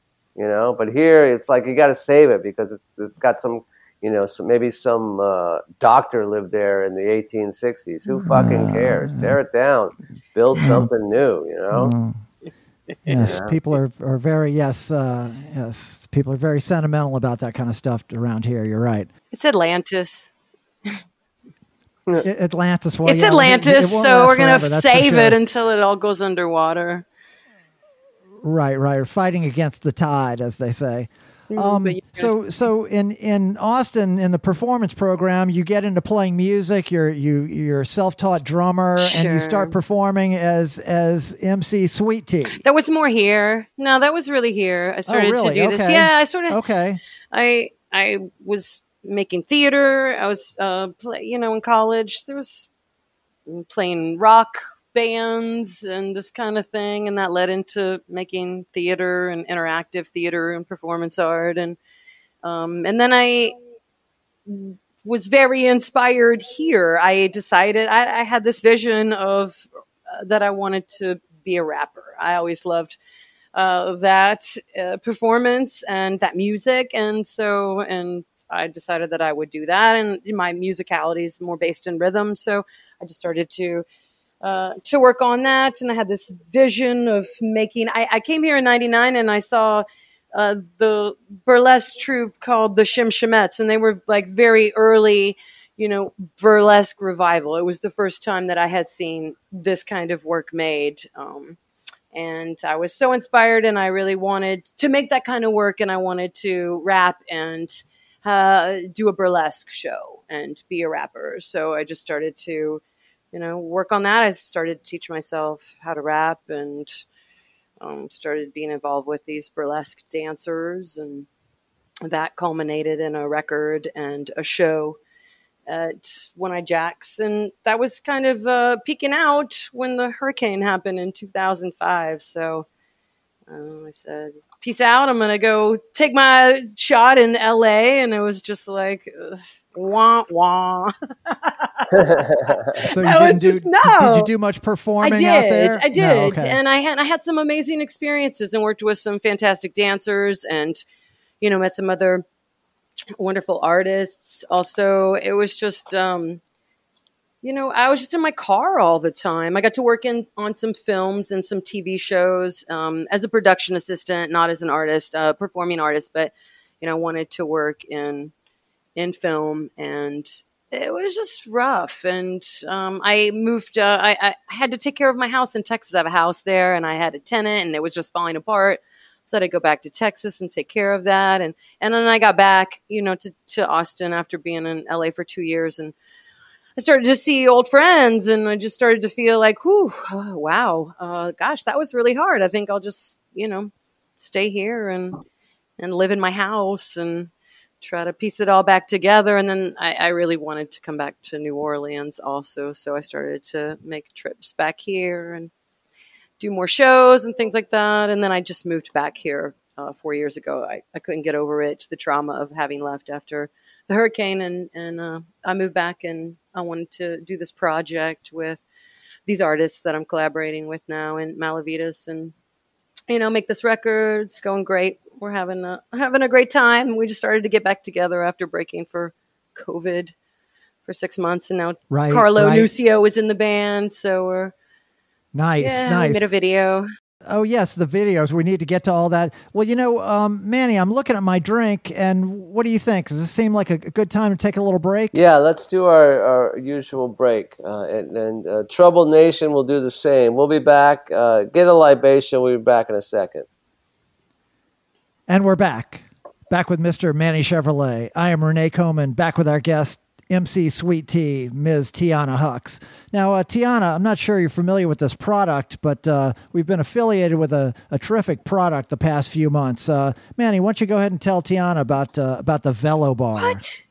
You know, but here it's like you got to save it because it's it's got some you know, so maybe some uh, doctor lived there in the 1860s. Who fucking cares? Tear it down, build something new. You know. Mm. <laughs> Yes, yeah. people are, are very yes uh, yes people are very sentimental about that kind of stuff around here. You're right. It's Atlantis. <laughs> Atlantis. Well, it's yeah, Atlantis, it, it so we're gonna save sure. it until it all goes underwater. Right, right. Fighting against the tide, as they say. Um, so, so in in Austin, in the performance program, you get into playing music. You're you you're a self taught drummer, sure. and you start performing as as MC Sweet Tea. That was more here. No, that was really here. I oh, started oh, really? to do okay. this. Yeah, I sort of. Okay. I I was making theater. I was uh, play, you know, in college. There was playing rock bands and this kind of thing and that led into making theater and interactive theater and performance art. And um, and then i was very inspired here. I decided i, I had this vision of uh, that i wanted to be a rapper. I always loved uh, that uh, performance and that music. And so and i decided that i would do that. And my musicality is more based in rhythm. So i just started to uh, to work on that. And I had this vision of making. I, I came here in '99 and I saw uh, the burlesque troupe called the Shim and they were like very early, you know, burlesque revival. It was the first time that I had seen this kind of work made. Um, and I was so inspired, and I really wanted to make that kind of work, and I wanted to rap and uh, do a burlesque show and be a rapper. So I just started to you know, work on that. I started to teach myself how to rap and um, started being involved with these burlesque dancers, and that culminated in a record and a show at One Eyed Jacks, and that was kind of uh, peaking out when the hurricane happened in 2005. So I said, "Peace out. I'm gonna go take my shot in LA," and it was just like, wah wah. so <laughs> you I didn't do, just, no. Did you do much performing I did, out there? I did. No, okay. And I had I had some amazing experiences and worked with some fantastic dancers and you know met some other wonderful artists. Also, it was just um, you know, I was just in my car all the time. I got to work in on some films and some TV shows um, as a production assistant, not as an artist, uh, performing artist, but you know, I wanted to work in in film and it was just rough. And um, I moved. Uh, I, I, had to take care of my house in Texas. I have a house there, and I had a tenant, and it was just falling apart. So I had to go back to Texas and take care of that. And and then I got back, you know, to to Austin after being in LA for two years, and I started to see old friends, and I just started to feel like, whew, oh, wow, uh, gosh, that was really hard. I think I'll just, you know, stay here and and live in my house and try to piece it all back together. And then I, I, really wanted to come back to New Orleans also. So I started to make trips back here and do more shows and things like that. And then I just moved back here uh, four years ago. I, I couldn't get over it, the trauma of having left after the hurricane. And, and uh, I moved back and I wanted to do this project with these artists that I'm collaborating with now in Malavitas and you know, make this record. It's going great. We're having a having a great time. We just started to get back together after breaking for COVID for six months, and now right, Carlo right. Nuccio is in the band. So we're nice, yeah, nice. We made a video. Oh yes, the videos. We need to get to all that. Well, you know, um, Manny, I'm looking at my drink, and what do you think? Does this seem like a good time to take a little break? Yeah, let's do our, our usual break, uh, and, and uh, Trouble Nation will do the same. We'll be back. Uh, get a libation. We'll be back in a second. And we're back, back with Mr. Manny Chevrolet. I am Renee Coman, back with our guest MC Sweet Tea, Ms. Tiana Hux. Now, uh, Tiana, I'm not sure you're familiar with this product, but uh, we've been affiliated with a, a, terrific product the past few months. Uh, Manny, why don't you go ahead and tell Tiana about uh, about the Velo Bar? What?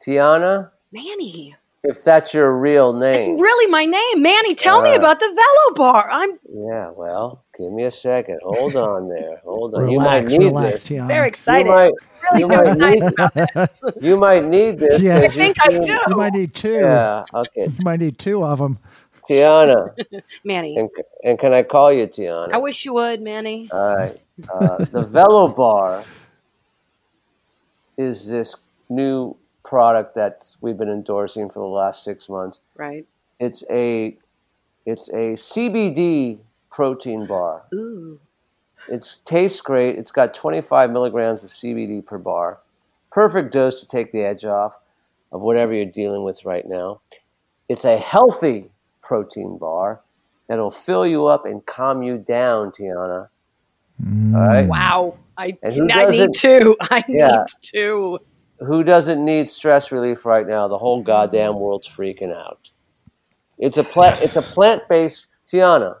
Tiana? Manny. If that's your real name. It's really my name. Manny, tell me about the Velo Bar. I'm Yeah, well, give me a second. Hold on there. Hold on. Relax, you might need relax, this. Tiana. very You excited. might, really you might excited need about this. <laughs> you might need this. Yeah. I think I do. You might need two. Yeah, okay. You might need two of them. Tiana. <laughs> Manny. And, and can I call you Tiana? I wish you would, Manny. All right. Uh, the Velo Bar is this new product that we've been endorsing for the last six months. Right. It's a it's a CBD protein bar. Ooh. It tastes great. It's got 25 milligrams of CBD per bar. Perfect dose to take the edge off of whatever you're dealing with right now. It's a healthy protein bar that'll fill you up and calm you down, Tiana. Mm. All right. Wow. I, I need doesn't- two. <laughs> I Yeah. need two. Who doesn't need stress relief right now? The whole goddamn world's freaking out. It's a plant. It's a plant-based Tiana.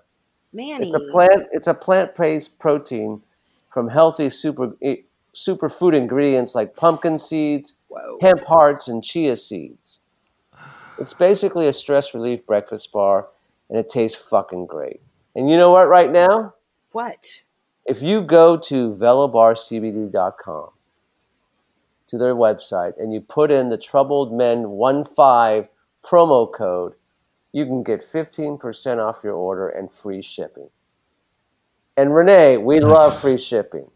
Manny. It's a plant. It's a plant-based protein from healthy super eh, superfood ingredients like pumpkin seeds, Whoa. hemp hearts, and chia seeds. It's basically a stress relief breakfast bar, and it tastes fucking great. And you know what? Right now, What? if you go to velobarcbd.com to their website and you put in the troubled men 15 promo code you can get 15% off your order and free shipping and renee we love free shipping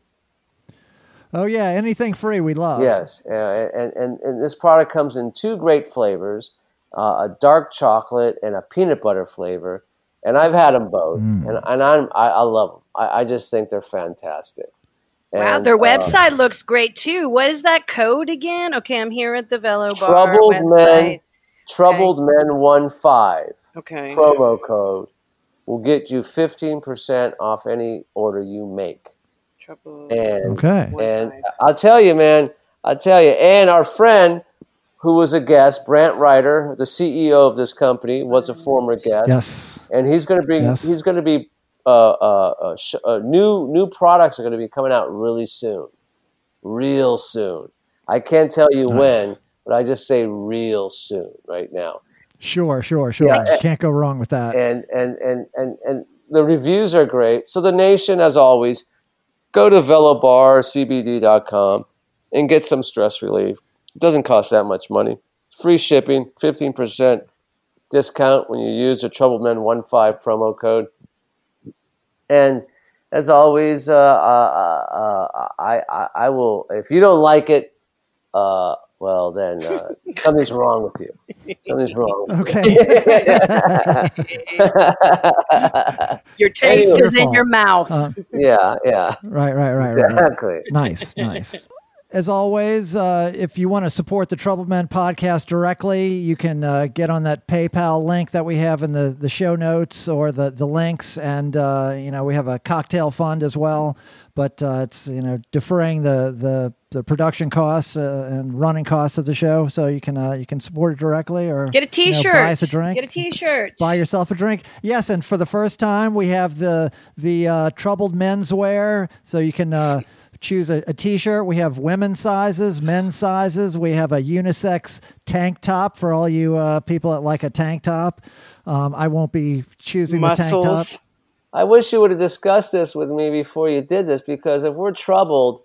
Oh yeah, anything free we love. yes uh, and, and, and this product comes in two great flavors uh, a dark chocolate and a peanut butter flavor and i've had them both Mm. and, and I'm, I, I love them I, I just think they're fantastic wow, And, their uh, website looks great too. What is that code again? Okay, I'm here at the Velo Bar Troubled website. Men, Troubled Men One Five Okay. promo code will get you fifteen percent off any order you make. Troubled. And Okay. And. I'll tell you, man, I'll tell you. And our friend who was a guest, Brant Ryder, the CEO of this company, was a former guest, Yes. and he's going to bring. Yes. He's going to be. Uh, uh, uh, sh- uh, new new products are going to be coming out really soon, real soon. I can't tell you Nice. when, but I just say real soon right now. Sure, sure, sure. Yeah. Can't go wrong with that. and and and and and the reviews are great. So the nation, as always, go to velobarcbd.com and get some stress relief. It doesn't cost that much money. Free shipping, fifteen percent discount when you use the Troubled Men 15 promo code. And as always, uh, uh, uh, I, I I will. If you don't like it, uh, well then uh, something's wrong with you. Something's wrong. with you. Okay. <laughs> Your taste Anyway. is in your mouth. Uh, yeah, yeah, right, right, right, right. right. exactly. Nice, nice. As always, uh, if you want to support the Troubled Men podcast directly, you can uh, get on that PayPal link that we have in the, the show notes or the, the links. And, uh, you know, we have a cocktail fund as well, but uh, it's, you know, deferring the, the, the production costs uh, and running costs of the show. So you can, uh, you can support it directly or Get a you know, T-shirt. buy us a drink Get a T-shirt. <laughs> buy yourself a drink. Yes, and for the first time, we have the the uh, troubled menswear, so you can uh, choose a, a t-shirt. We have women's sizes, men's sizes. We have a unisex tank top for all you uh, people that like a tank top. Um, I won't be choosing the tank top. I wish you would have discussed this with me before you did this because if we're troubled,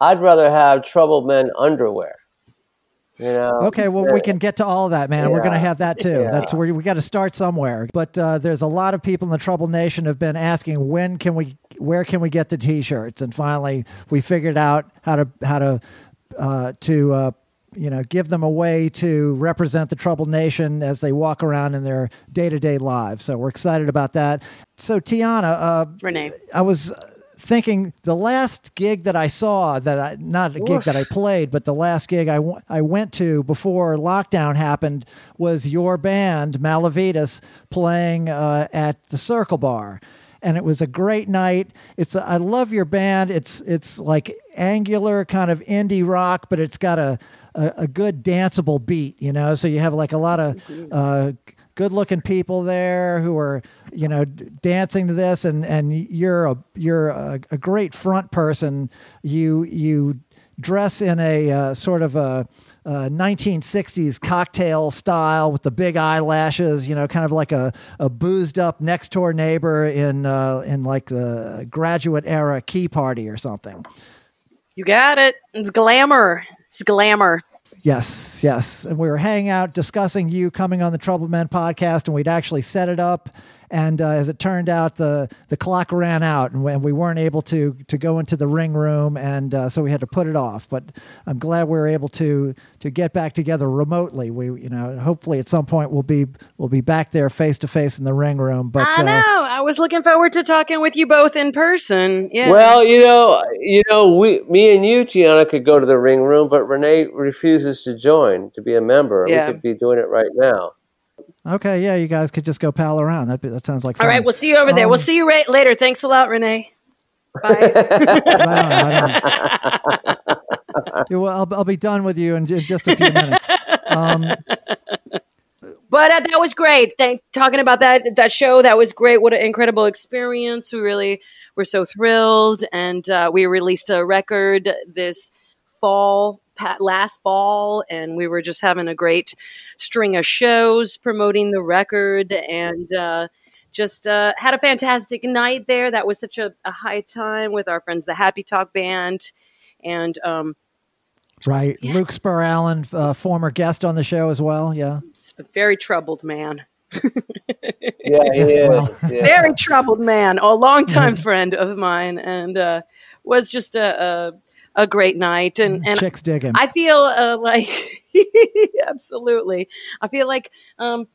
I'd rather have troubled men underwear. You know. Okay, well, we can get to all of that, man. We're going to have that too. Yeah. That's where we got to start somewhere. But uh, there's a lot of people in the Trouble Nation have been asking when can we, where can we get the T-shirts? And finally, we figured out how to how to uh, to uh, you know give them a way to represent the Trouble Nation as they walk around in their day to day lives. So we're excited about that. So Tiana, uh, Renee. I was thinking the last gig that I saw that I not a gig that I played, but the last gig I w- I went to before lockdown happened was your band Malavitas playing uh, at the Circle Bar. And it was a great night. It's I love your band. It's it's like angular kind of indie rock, but it's got a a, a good danceable beat, you know. So you have like a lot of uh, good looking people there who are you know d- dancing to this, and and you're a you're a, a great front person. You you dress in a uh, sort of a, a 1960s cocktail style with the big eyelashes, you know, kind of like a, a boozed up next door neighbor in uh, in like the graduate era key party or something. You got it. It's glamour. It's glamour. Yes, yes. And we were hanging out discussing you coming on the Trouble Men podcast, and we'd actually set it up. And uh, as it turned out, the the clock ran out, and we, we weren't able to to go into the ring room, and uh, so we had to put it off. But I'm glad we were able to to get back together remotely. We, you know, hopefully at some point we'll be we'll be back there face to face in the ring room. But I uh, know. I was looking forward to talking with you both in person. Yeah. Well, you know, you know, we, me and you, Tiana, could go to the ring room, but Renee refuses to join to be a member. Yeah. We could be doing it right now. Okay, yeah, you guys could just go pal around. That that sounds like all fun. right. We'll see you over there. Um, We'll see you right later. Thanks a lot, Renee. <laughs> Bye. Right on, right on. Yeah, well, I'll, I'll be done with you in ju- just a few <laughs> minutes. Um, But uh, that was great. Thank talking about that that show. That was great. What an incredible experience. We really were so thrilled, and uh, we released a record this fall, pa- last fall, and we were just having a great string of shows promoting the record, and uh, just uh, had a fantastic night there. That was such a, a high time with our friends, the Happy Talk Band, and um, Right. Luke Spurr Allen, uh, former guest on the show as well. Yeah. it's a very troubled man. <laughs> Yeah, he Yes, is. well. Yeah. very troubled man, a longtime friend of mine, and uh, was just a, a a great night. And and Chicks dig him. I feel uh, like <laughs> absolutely, I feel like um,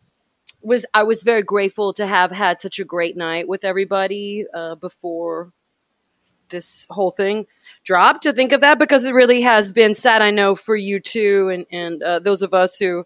was I was very grateful to have had such a great night with everybody uh, before this whole thing dropped. To think of that because it really has been sad. I know for you too, and and uh, those of us who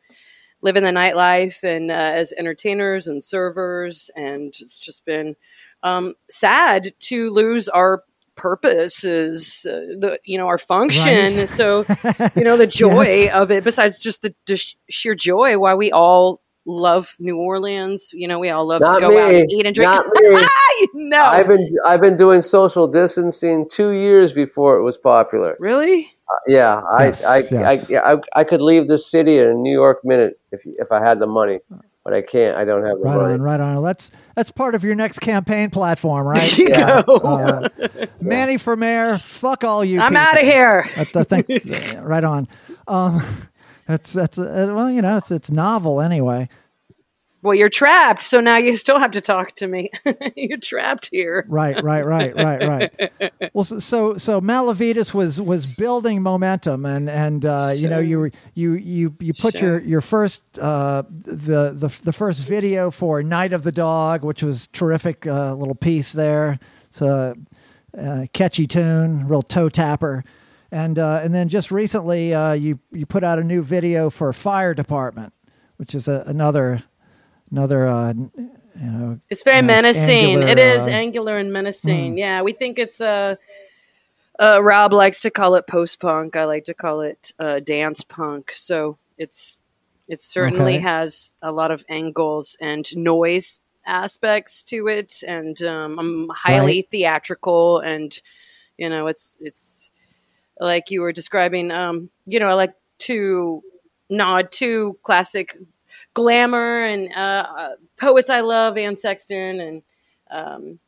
live in the nightlife and uh, as entertainers and servers, and it's just been um, sad to lose our purposes, uh, the you know our function. Right. So <laughs> you know the joy Yes. of it. Besides just the, the sheer joy, why we all love New Orleans. You know, we all love Not to go out and eat and drink. Not me. <laughs> no, I've been I've been doing social distancing two years before it was popular. really. Yeah, I Yes, I, yes. I, I I could leave this city in a New York minute if if I had the money, but I can't. I don't have the right money. on, right on. That's that's part of your next campaign platform, right? <laughs> You Yeah. go. Uh, <laughs> Manny for mayor. Fuck all you. I'm out of here. I, I think right on. Um, that's that's uh, well, you know, it's it's novel anyway. Well, you're trapped, so now you still have to talk to me. <laughs> you're trapped here. Right, right, right, right, right. <laughs> Well, so so, so Malavitas was was building momentum, and and uh, you know you were you you you put Sure. your your first uh, the the the first video for Night of the Dog, which was terrific uh, little piece there. It's a uh, catchy tune, real toe tapper. And uh, and then just recently, uh, you you put out a new video for Fire Department, which is a, another another uh, you know It's very menacing. angular, it is uh, angular and menacing. Yeah, we think it's Uh, uh, Rob likes to call it post punk. I like to call it uh, dance punk. So it's it certainly Okay. has a lot of angles and noise aspects to it, and um, I'm highly Right. theatrical. And you know, it's it's like you were describing. Um, you know, I like to nod to classic glamour and uh, uh, poets I love, Anne Sexton and um,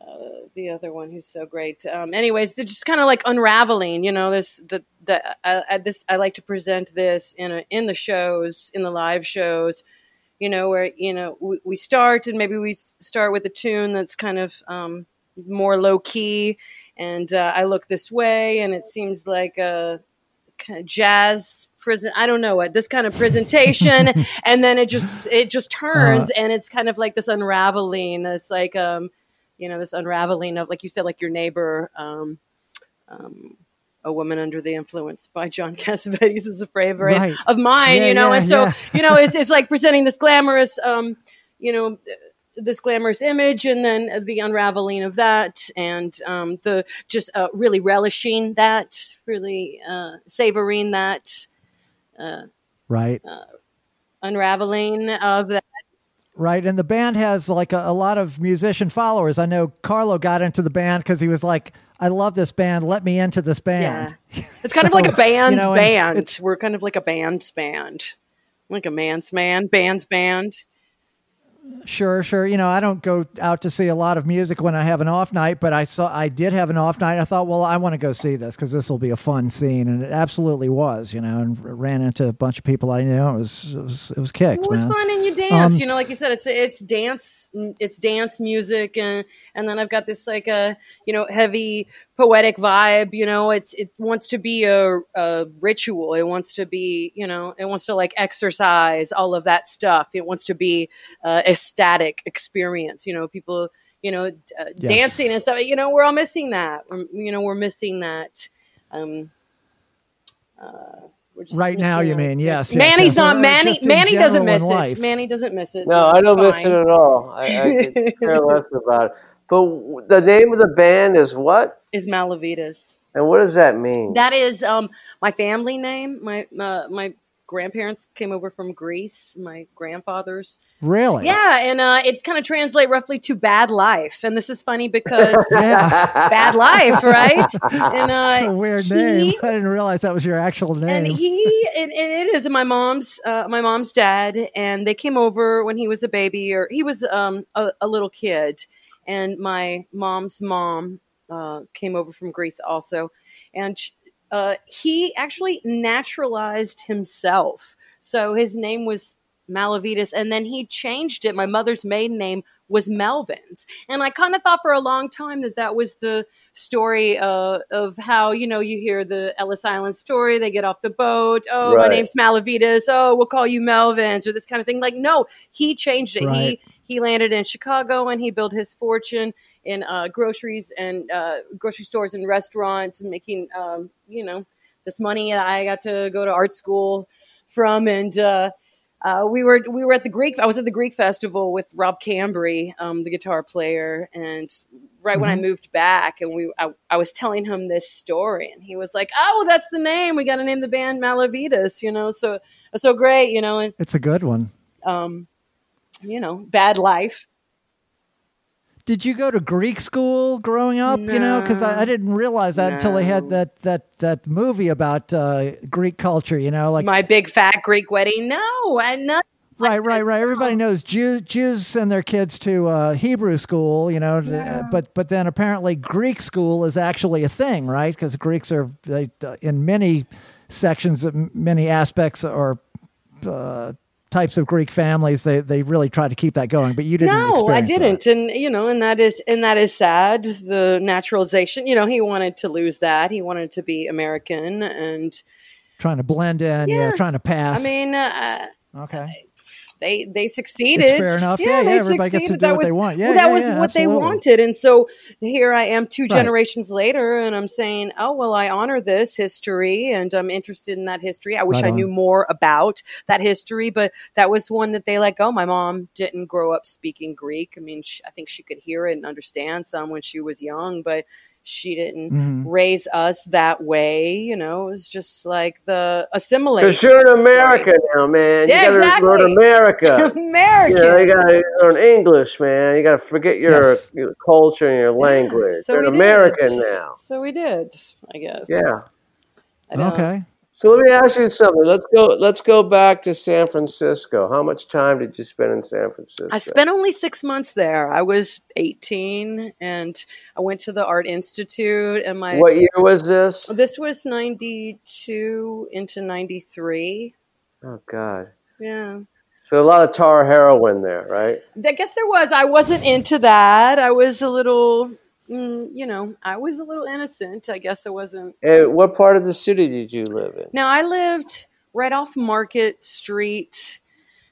uh, the other one who's so great. Um, anyways, they're just kind of like unraveling. You know, this the the I, I, this I like to present this in a, in the shows in the live shows. You know, where you know we, we start and maybe we start with a tune that's kind of um, more low key, and uh, I look this way, and it seems like a jazz prison i don't know what this kind of presentation <laughs> and then it just it just turns and it's kind of like this unraveling it's like um you know this unraveling of like you said like your neighbor um um a woman under the influence by John <laughs> Cassavetes is a favorite Right. of mine, Yeah, you know, yeah, and so yeah. you know, it's <laughs> it's like presenting this glamorous, um, you know, this glamorous image and then the unraveling of that and um, the just uh, really relishing that really uh, savoring that uh, right. uh, unraveling of that. Right and the band has like a, a, lot of musician followers. I know carlo got into the band because he was like i love this band let me into this band. Yeah. it's kind so, <laughs> of like a band's you know, band. we're kind of like a band's band. Like a man's man band's band Sure, sure. You know, I don't go out to see a lot of music when I have an off night, but I saw I did have an off night. I thought, well, I want to go see this because this will be a fun scene, and it absolutely was. You know, and ran into a bunch of people I knew. It was it was it was kicks. Well, it's fun, and you dance. Um, you know, like you said, it's it's dance, it's dance music, and and then I've got this like a you know heavy poetic vibe. You know, it's it wants to be a, a ritual. It wants to be you know it wants to like exercise all of that stuff. It wants to be uh, ecstatic experience. You know, people you know uh, yes. dancing and stuff. You know, we're all missing that. We're, you know, we're missing that. Um, uh, right now, you mean? Yes. Manny's yes, not Manny. Manny doesn't miss it. Manny doesn't miss it. No, I don't fine. miss it at all. I, I care <laughs> less about it. But the name of the band is what? Is Malavitas. And what does that mean? That is um, my family name. My uh, my grandparents came over from Greece. My grandfathers. Really? Yeah, and uh, it kind of translates roughly to bad life. And this is funny because <laughs> bad life, right? <laughs> And uh, a weird name. I didn't realize that was your actual name. And he, and, and it is my mom's, uh, my mom's dad, and they came over when he was a baby, or he was um, a, a little kid and my mom's mom uh, came over from Greece also, and uh, he actually naturalized himself. So his name was Malavitas, and then he changed it. My mother's maiden name was Melvin's, and I kind of thought for a long time that that was the story uh, of how you know you hear the Ellis Island story. They get off the boat. Oh, right. my name's Malavitas. Oh, we'll call you Melvin's or this kind of thing. Like, no, he changed it. Right. He he landed in Chicago and he built his fortune in uh, groceries and uh, grocery stores and restaurants, and making um, you know this money that I got to go to art school from. And uh, uh we were we were at the Greek. I was at the Greek festival with Rob Cambre, um, the guitar player, and right mm-hmm. when I mm-hmm. moved back, and we I, I, was telling him this story, and he was like, "Oh, that's the name. We got to name the band Malavitas." You know, so so great. You know, and it's a good one. Um, you know, bad life. Did you go to Greek school growing up? No, you know, because I, I, didn't realize that no. until they had that that that movie about uh, Greek culture. You know, like my big fat Greek wedding. No, and not. Right, right, right. Everybody knows Jews, Jews send their kids to uh, Hebrew school, you know, yeah. but but then apparently Greek school is actually a thing, right? Because Greeks are they, uh, in many sections, many aspects are uh, types of Greek families, they they really try to keep that going. But you didn't. No, I didn't, that. and you know, and that is and that is sad. The naturalization. You know, he wanted to lose that. He wanted to be American and trying to blend in. Yeah, yeah trying to pass. I mean, uh, okay they they succeeded. It's fair enough. Yeah, yeah, yeah everybody succeeded. gets to do that what was, they want. Yeah, well, that yeah, was what absolutely. they wanted. And so here I am, two right. generations later, and I'm saying, oh well, I honor this history, and I'm interested in that history. I wish right I knew more about that history, but that was one that they let go. My mom didn't grow up speaking Greek. I mean, she, I think she could hear it and understand some when she was young, but she didn't mm-hmm. raise us that way. You know, it was just like the assimilation. Because you're in America story. now, man. Yeah, you gotta exactly. learn America. <laughs> America. You, know, you gotta learn English, man. You gotta forget your, yes. your culture and your language. Yeah, so you're an American now. So we did, I guess. Yeah. Okay. So let me ask you something. Let's go. Let's go back to San Francisco. How much time did you spend in San Francisco? I spent only six months there. I was eighteen, and I went to the Art Institute. And my what year was this? This was ninety two into ninety three. Oh God. Yeah. So a lot of tar heroin there, right? I guess there was. I wasn't into that. I was a little mm, you know, I was a little innocent. I guess I wasn't. And what part of the city did you live in? Now I lived right off Market Street,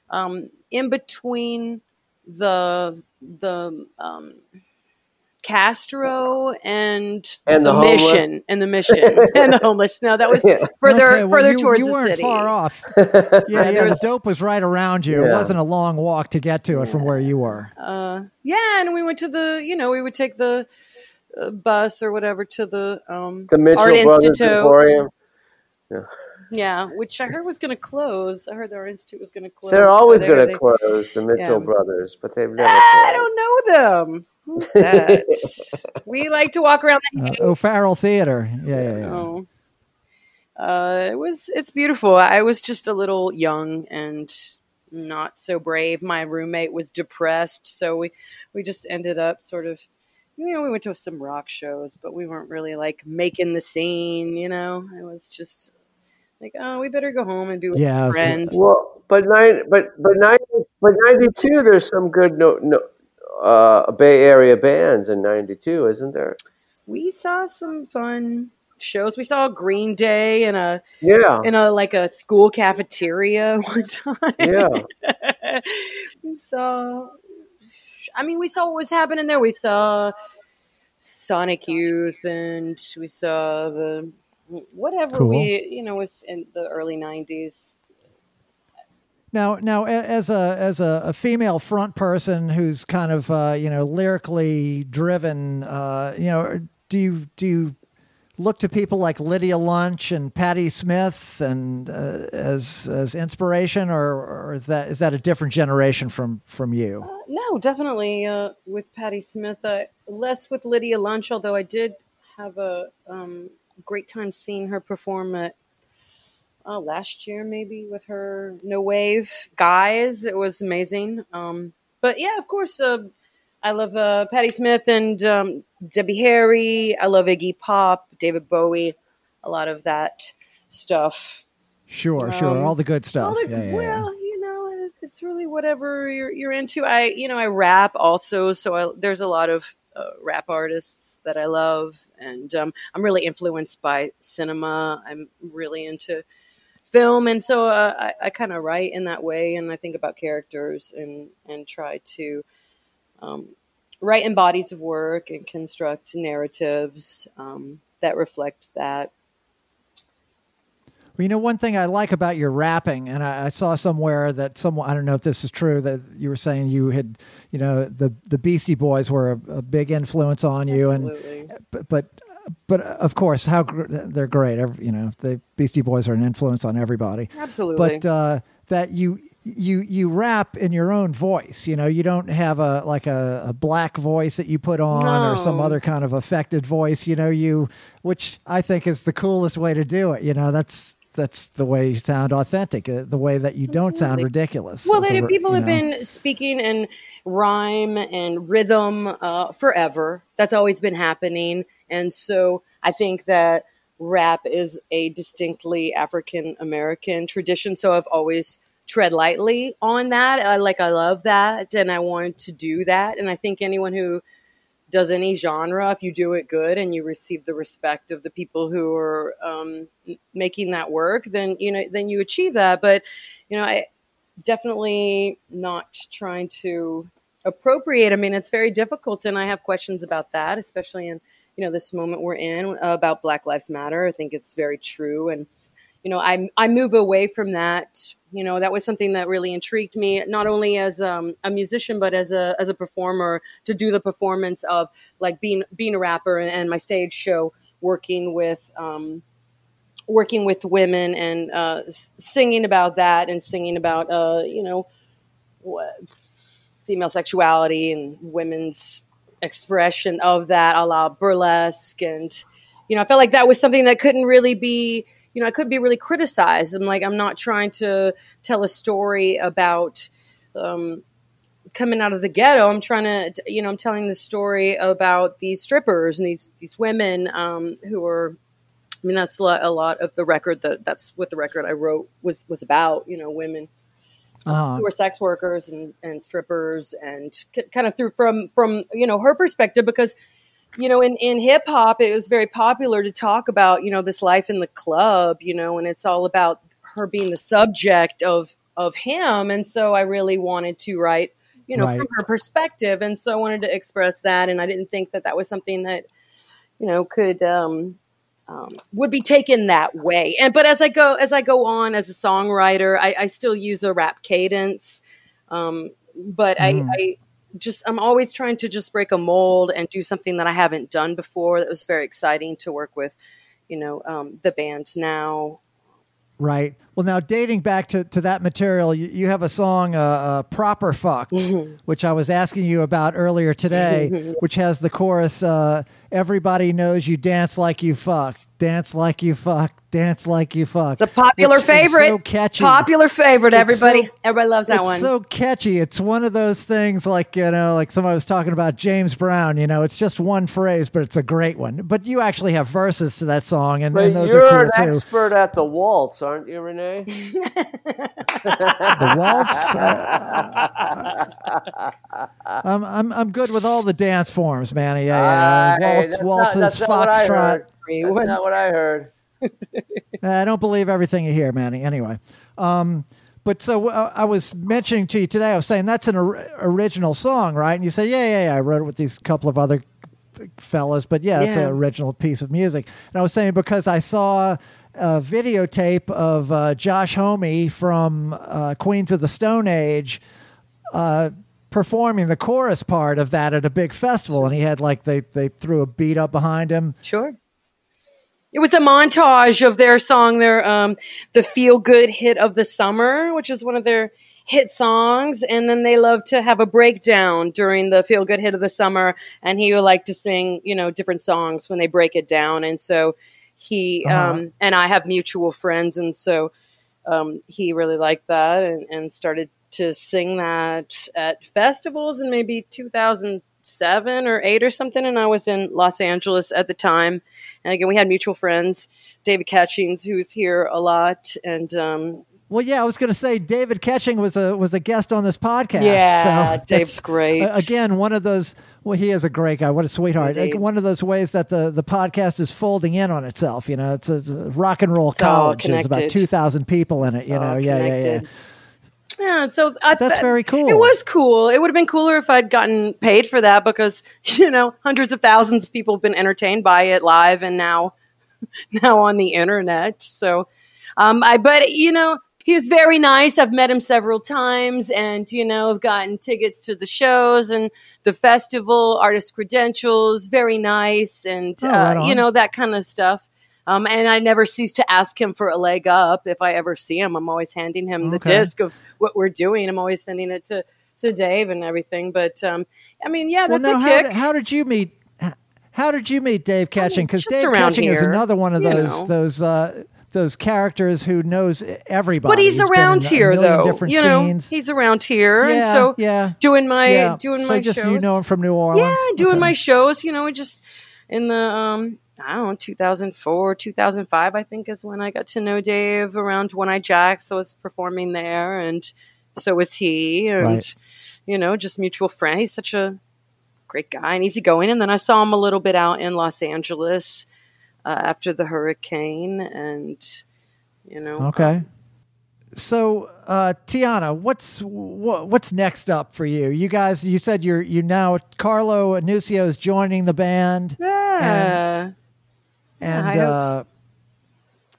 um, in between the the um, Castro and, And the, the mission and the mission <laughs> and the homeless. No, that was Yeah. further Okay, well, further you, towards you the weren't city. far off. <laughs> Yeah, yeah, there the dope was right around you. It wasn't a long walk to get to it from where you were. Uh, yeah, and we went to the you know we would take the uh, bus or whatever to the um, the Mitchell art Brothers institute. Emporium. Yeah, which I heard was going to close. I heard their institute was going to close. They're always but going they- to close the Mitchell yeah. Brothers, but they've never. I closed. don't know them. Who's that? <laughs> we like to walk around the Uh, O'Farrell Theater. Yeah, yeah, yeah. Oh. Uh, it was it's beautiful. I was just a little young and not so brave. My roommate was depressed, so we we just ended up sort of you know, we went to some rock shows, but we weren't really like making the scene, you know. It was just like, oh, we better go home and be with Yeah, our friends. Well, but nine, but but ninety, but ninety two. There's some good no no uh, Bay Area bands in ninety two, isn't there? we saw some fun shows. We saw Green Day in a Yeah, in a like a school cafeteria <laughs> one time. yeah. <laughs> we saw I mean we saw what was happening there. We saw Sonic Youth and we saw the whatever Cool. we you know was in the early nineties. Now, now, as a as a, a female front person who's kind of uh, you know lyrically driven, uh, you know, do you do you look to people like Lydia Lunch and Patti Smith and uh, as as inspiration, or, or is that is that a different generation from from you? No, definitely uh, with Patti Smith. Uh, less with Lydia Lunch, although I did have a um, great time seeing her perform at uh, last year, maybe with her No Wave guys. It was amazing. Um, but yeah, of course, uh, I love uh, Patti Smith and um, Debbie Harry. I love Iggy Pop, David Bowie, a lot of that stuff. Sure, sure, Um, all the good stuff. The- yeah, yeah, yeah. well, you know, it's really whatever you're you're into. I you know I rap also, so I, there's a lot of uh, rap artists that I love, and um, I'm really influenced by cinema. I'm really into film, and so uh, I, I kind of write in that way, and I think about characters and and try to um, write in bodies of work and construct narratives um, that reflect that. Well, you know, one thing I like about your rapping, and I, I saw somewhere that someone, I don't know if this is true, that you were saying you had, you know, the, the Beastie Boys were a, a big influence on you. Absolutely. And, but, but, but of course, how gr- they're great. Every, you know, the Beastie Boys are an influence on everybody. Absolutely. But uh, that you, you, you rap in your own voice. You know, you don't have a like a, a black voice that you put on or some other kind of affected voice. You know, you, which I think is the coolest way to do it. You know, that's that's the way you sound authentic. uh, The way that you don't sound ridiculous. Well, people you have know. been speaking in rhyme and rhythm uh, forever. That's always been happening, and so I think that rap is a distinctly African American tradition. So I've always tread lightly on that. I like I love that, and I wanted to do that. And I think anyone who does any genre, if you do it good and you receive the respect of the people who are um, making that work, then you know then you achieve that. But you know, I definitely not trying to appropriate. I mean, it's very difficult, and I have questions about that, especially in you know this moment we're in uh, about Black Lives Matter. I think it's very true, and you know, I I move away from that. You know, that was something that really intrigued me, not only as um, a musician but as a as a performer to do the performance of like being being a rapper and, and my stage show, working with. Um, working with women and uh, singing about that and singing about uh, you know what, female sexuality and women's expression of that a la burlesque and you know i felt like that was something that couldn't really be you know i could be really criticized i'm like i'm not trying to tell a story about um, coming out of the ghetto i'm trying to you know i'm telling the story about these strippers and these these women um, who are I mean, that's a lot, a lot of the record that that's what the record I wrote was was about. You know, women Uh-huh. who were sex workers and, and strippers, and k- kind of through from from you know her perspective because you know in in hip hop it was very popular to talk about you know this life in the club, you know, and it's all about her being the subject of of him, and so I really wanted to write you know, Right. from her perspective. And so I wanted to express that. And I didn't think that that was something that, you know, could, um, um, would be taken that way. And, but as I go, as I go on as a songwriter, I, I still use a rap cadence. Um, but Mm. I, I just, I'm always trying to just break a mold and do something that I haven't done before. That was very exciting to work with, you know, um, the band now. Right. Well, now dating back to, to that material, you, you have a song, uh, uh, "Proper Fuck," which I was asking you about earlier today, which has the chorus, uh, "Everybody knows you dance like you fuck, dance like you fuck, dance like you fuck." It's a popular which is favorite. So catchy. Popular favorite. It's everybody, so- everybody loves that it's one. so catchy. It's one of those things like, you know, like somebody was talking about James Brown, you know, it's just one phrase, but it's a great one. But you actually have verses to that song, and, But and those you're are an cool too. expert at the waltz, aren't you, Renee? <laughs> The waltz. uh, <laughs> I'm, I'm, I'm good with all the dance forms, Manny. Yeah, yeah. Hey, Waltz, that's not- waltzes, that's not what I foxtrot. heard. That's not what I heard. <laughs> I don't believe everything you hear, Manny. Anyway, um, but so uh, I was mentioning to you today. I was saying that's an or- original song, right? And you said, yeah, yeah, yeah. I wrote it with these couple of other fellas, but yeah, it's an original piece of music. And I was saying because I saw a videotape of uh, Josh Homme from uh, Queens of the Stone Age uh, performing the chorus part of that at a big festival, and he had like they they threw a beat up behind him. Sure. It was a montage of their song, their um, the feel good hit of the summer, which is one of their hit songs. And then they love to have a breakdown during the feel good hit of the summer. And he would like to sing, you know, different songs when they break it down. And so he Uh-huh. um, and I have mutual friends, and so um, he really liked that and, and started to sing that at festivals in maybe 2007 or 8 or something and i was in los angeles at the time and again we had mutual friends david catchings who's here a lot and um, Well, yeah, I was going to say David Catching was a was a guest on this podcast. Yeah, so Dave's great. again, one of those. Well, he is a great guy. What a sweetheart! Indeed. Like, one of those ways that the the podcast is folding in on itself. You know, it's a, it's a rock and roll It's college. There's about two thousand people in it. you know, yeah, yeah, yeah. Yeah, so I, That's very cool. It was cool. It would have been cooler if I'd gotten paid for that because <laughs> you know hundreds of thousands of people have been entertained by it live and now <laughs> now on the internet. So, um, I but you know he was very nice. I've met him several times, and you know I've gotten tickets to the shows and the festival, artist credentials. Very nice, and Oh, right uh, you know that kind of stuff. Um, and I never cease to ask him for a leg up. If I ever see him, I'm always handing him the Okay. disc of what we're doing. I'm always sending it to, to Dave and everything. But um, I mean, yeah, Well, that's now, a how, kick. did- how did you meet? How did you meet Dave Catching? Because just Dave around Catching is another one of those know. those uh, those characters who knows everybody. but he's, been around here, though. You know, scenes. he's around here, and Yeah, so yeah. doing my yeah. doing so my just shows. you know him from New Orleans. Yeah, doing Okay. my shows. You know, just in the um, I don't know, 2004, 2005, I think is when I got to know Dave around One Eyed Jacks. So I was performing there, and so was he, and Right. you know, just mutual friend. He's such a great guy and easygoing. And then I saw him a little bit out in Los Angeles uh, after the hurricane, and you know, Okay. So, uh, Tiana, what's wha- what's next up for you? You guys, you said you're you now Carlo Nuccio is joining the band, yeah. and I hope uh.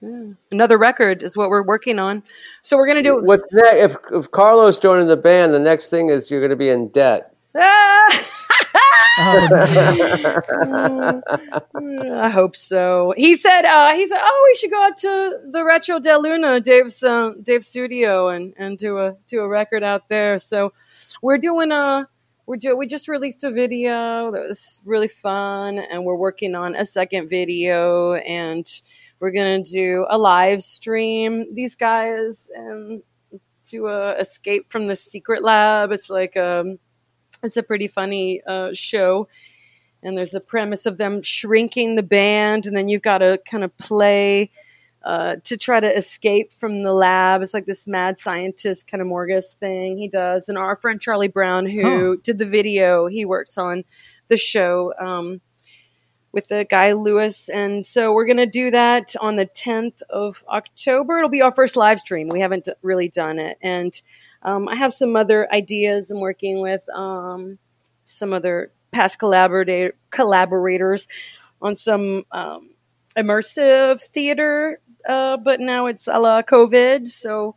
Yeah. Another record is what we're working on. So we're gonna do. What's ne- if if Carlos joining the band, the next thing is you're going to be in debt. Ah! <laughs> oh, <laughs> I hope so. He said. Uh, he said, "Oh, we should go out to the Rancho de la Luna, Dave's uh, Dave's studio, and and do a do a record out there." So we're doing a. We're do, we just released a video that was really fun, and we're working on a second video, and we're gonna do a live stream. These guys and to uh, escape from the secret lab. It's like um, it's a pretty funny uh, show. And there's a premise of them shrinking the band and then you've got to kind of play uh, to try to escape from the lab. It's like this mad scientist kind of morgus thing he does. And our friend charlie brown who Huh. did the video he works on the show um, with the guy Lewis. And so we're going to do that on the 10th of October. It'll be our first live stream. We haven't really done it. And um, I have some other ideas I'm working with um, some other past collaborator, collaborators on some um, immersive theater, uh, but now it's a la COVID. So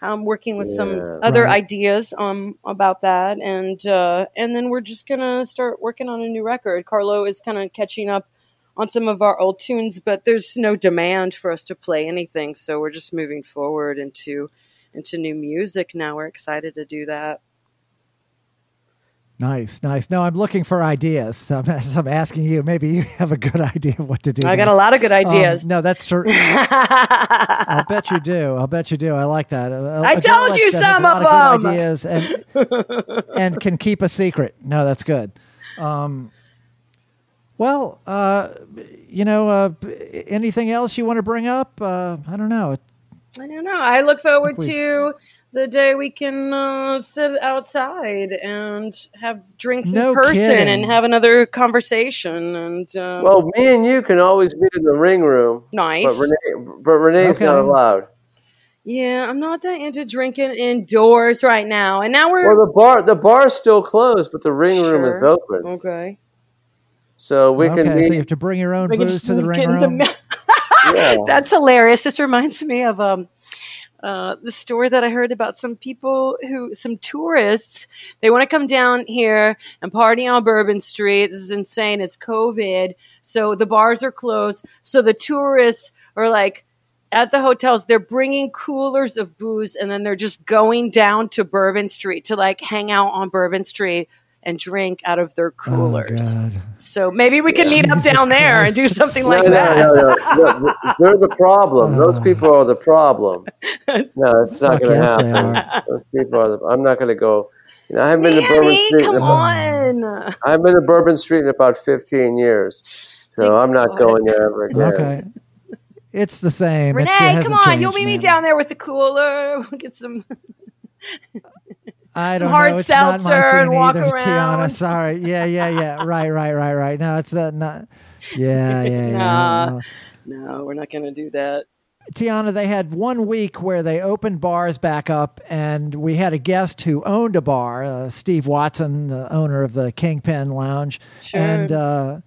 I'm working with yeah, some other right. ideas um, about that, and uh, and then we're just gonna start working on a new record. Carlo is kind of catching up on some of our old tunes, but there's no demand for us to play anything, so we're just moving forward into into new music now. We're excited to do that. Nice, nice. No, I'm looking for ideas. So I'm, <laughs> so I'm, asking you. Maybe you <laughs> have a good idea of what to do. I next. got a lot of good um, ideas. Um, no, that's true. <laughs> I'll bet you do. I'll bet you do. I like that. A, I told you some of them. ideas and and can keep a secret. No, that's good. Um, well, uh, you know, uh, anything else you want to bring up? Uh, I don't know. I don't know. I look forward I to the day we can uh, sit outside and have drinks no in person kidding. and have another conversation. And um, well, me and you can always meet in the ring room. Nice, but Renee, but Renee's okay. not allowed. Yeah, I'm not that into drinking indoors right now. And now we're well, the bar the bar's still closed, but the ring sure. room is open. Okay. So we okay, can. Meet. So you have to bring your own booze to the ring room. The... <laughs> yeah. That's hilarious. This reminds me of um uh, the story that I heard about some people who, some tourists, they want to come down here and party on Bourbon Street. This is insane. It's COVID. So the bars are closed. So the tourists are like, at the hotels, they're bringing coolers of booze and then they're just going down to Bourbon Street to like hang out on Bourbon Street and drink out of their oh, coolers. Oh, so maybe we can meet up down there and do something no, like no, that. No, no, They're the problem. <laughs> Those people are the problem. <laughs> No, it's not going to happen. Those people are the, I'm not going to go. You know, I haven't been to Bourbon Street. Come on. I've been to Bourbon Street in about 15 years, so Thank I'm not God. going there ever again. Okay. It's the same. Renee, come on. Changed, You'll meet me down there with the cooler. <laughs> We'll get some. I don't hard know. It's seltzer not my and walk either, around. Tiana, sorry. Yeah, yeah, yeah. <laughs> right, right, right, right. No, it's uh, not. Yeah, yeah, nah, yeah. No, we're not going to do that. Tiana, they had one week where they opened bars back up, and we had a guest who owned a bar, uh, Steve Watson, the owner of the Kingpin Lounge, sure. and uh,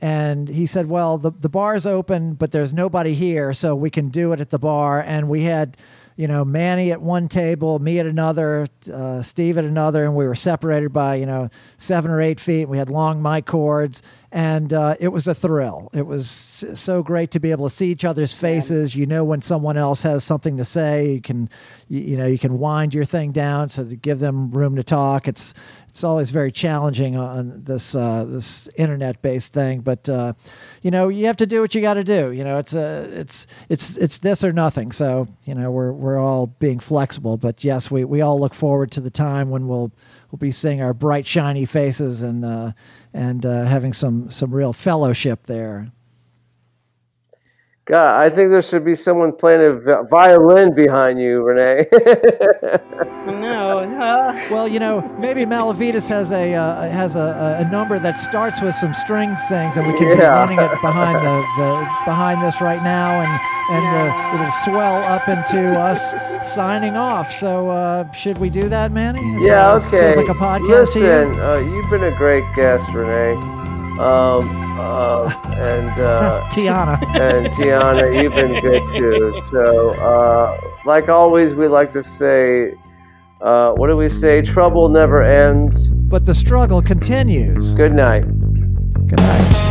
and he said, "Well, the the bar's open, but there's nobody here, so we can do it at the bar." And we had you know, Manny at one table, me at another, uh, Steve at another, and we were separated by, you know, seven or eight feet. We had long mic cords, and uh, it was a thrill. It was so great to be able to see each other's faces. You know when someone else has something to say, you can, you, you know, you can wind your thing down to give them room to talk. It's it's always very challenging on this uh, this internet based thing. But uh, you know, you have to do what you got to do. You know, it's a it's it's it's this or nothing. So you know, we're we're all being flexible. But yes, we we all look forward to the time when we'll we'll be seeing our bright shiny faces and uh, and uh, having some some real fellowship there. God, I think there should be someone playing a violin behind you, Renee. <laughs> no. <laughs> Well, you know, maybe Malavitas has a uh, has a, a, number that starts with some strings things, and we can yeah. be running it behind the, the behind this right now, and and yeah. uh, it'll swell up into us signing off. So, uh, should we do that, Manny? yeah. okay. Feels like a podcast. Listen, uh, you've been a great guest, Renee. Um, uh, and uh, <laughs> Tiana. And Tiana, you've been good too. So, uh, like always, we like to say, uh, what do we say? Trouble never ends, but the struggle continues. Good night. Good night.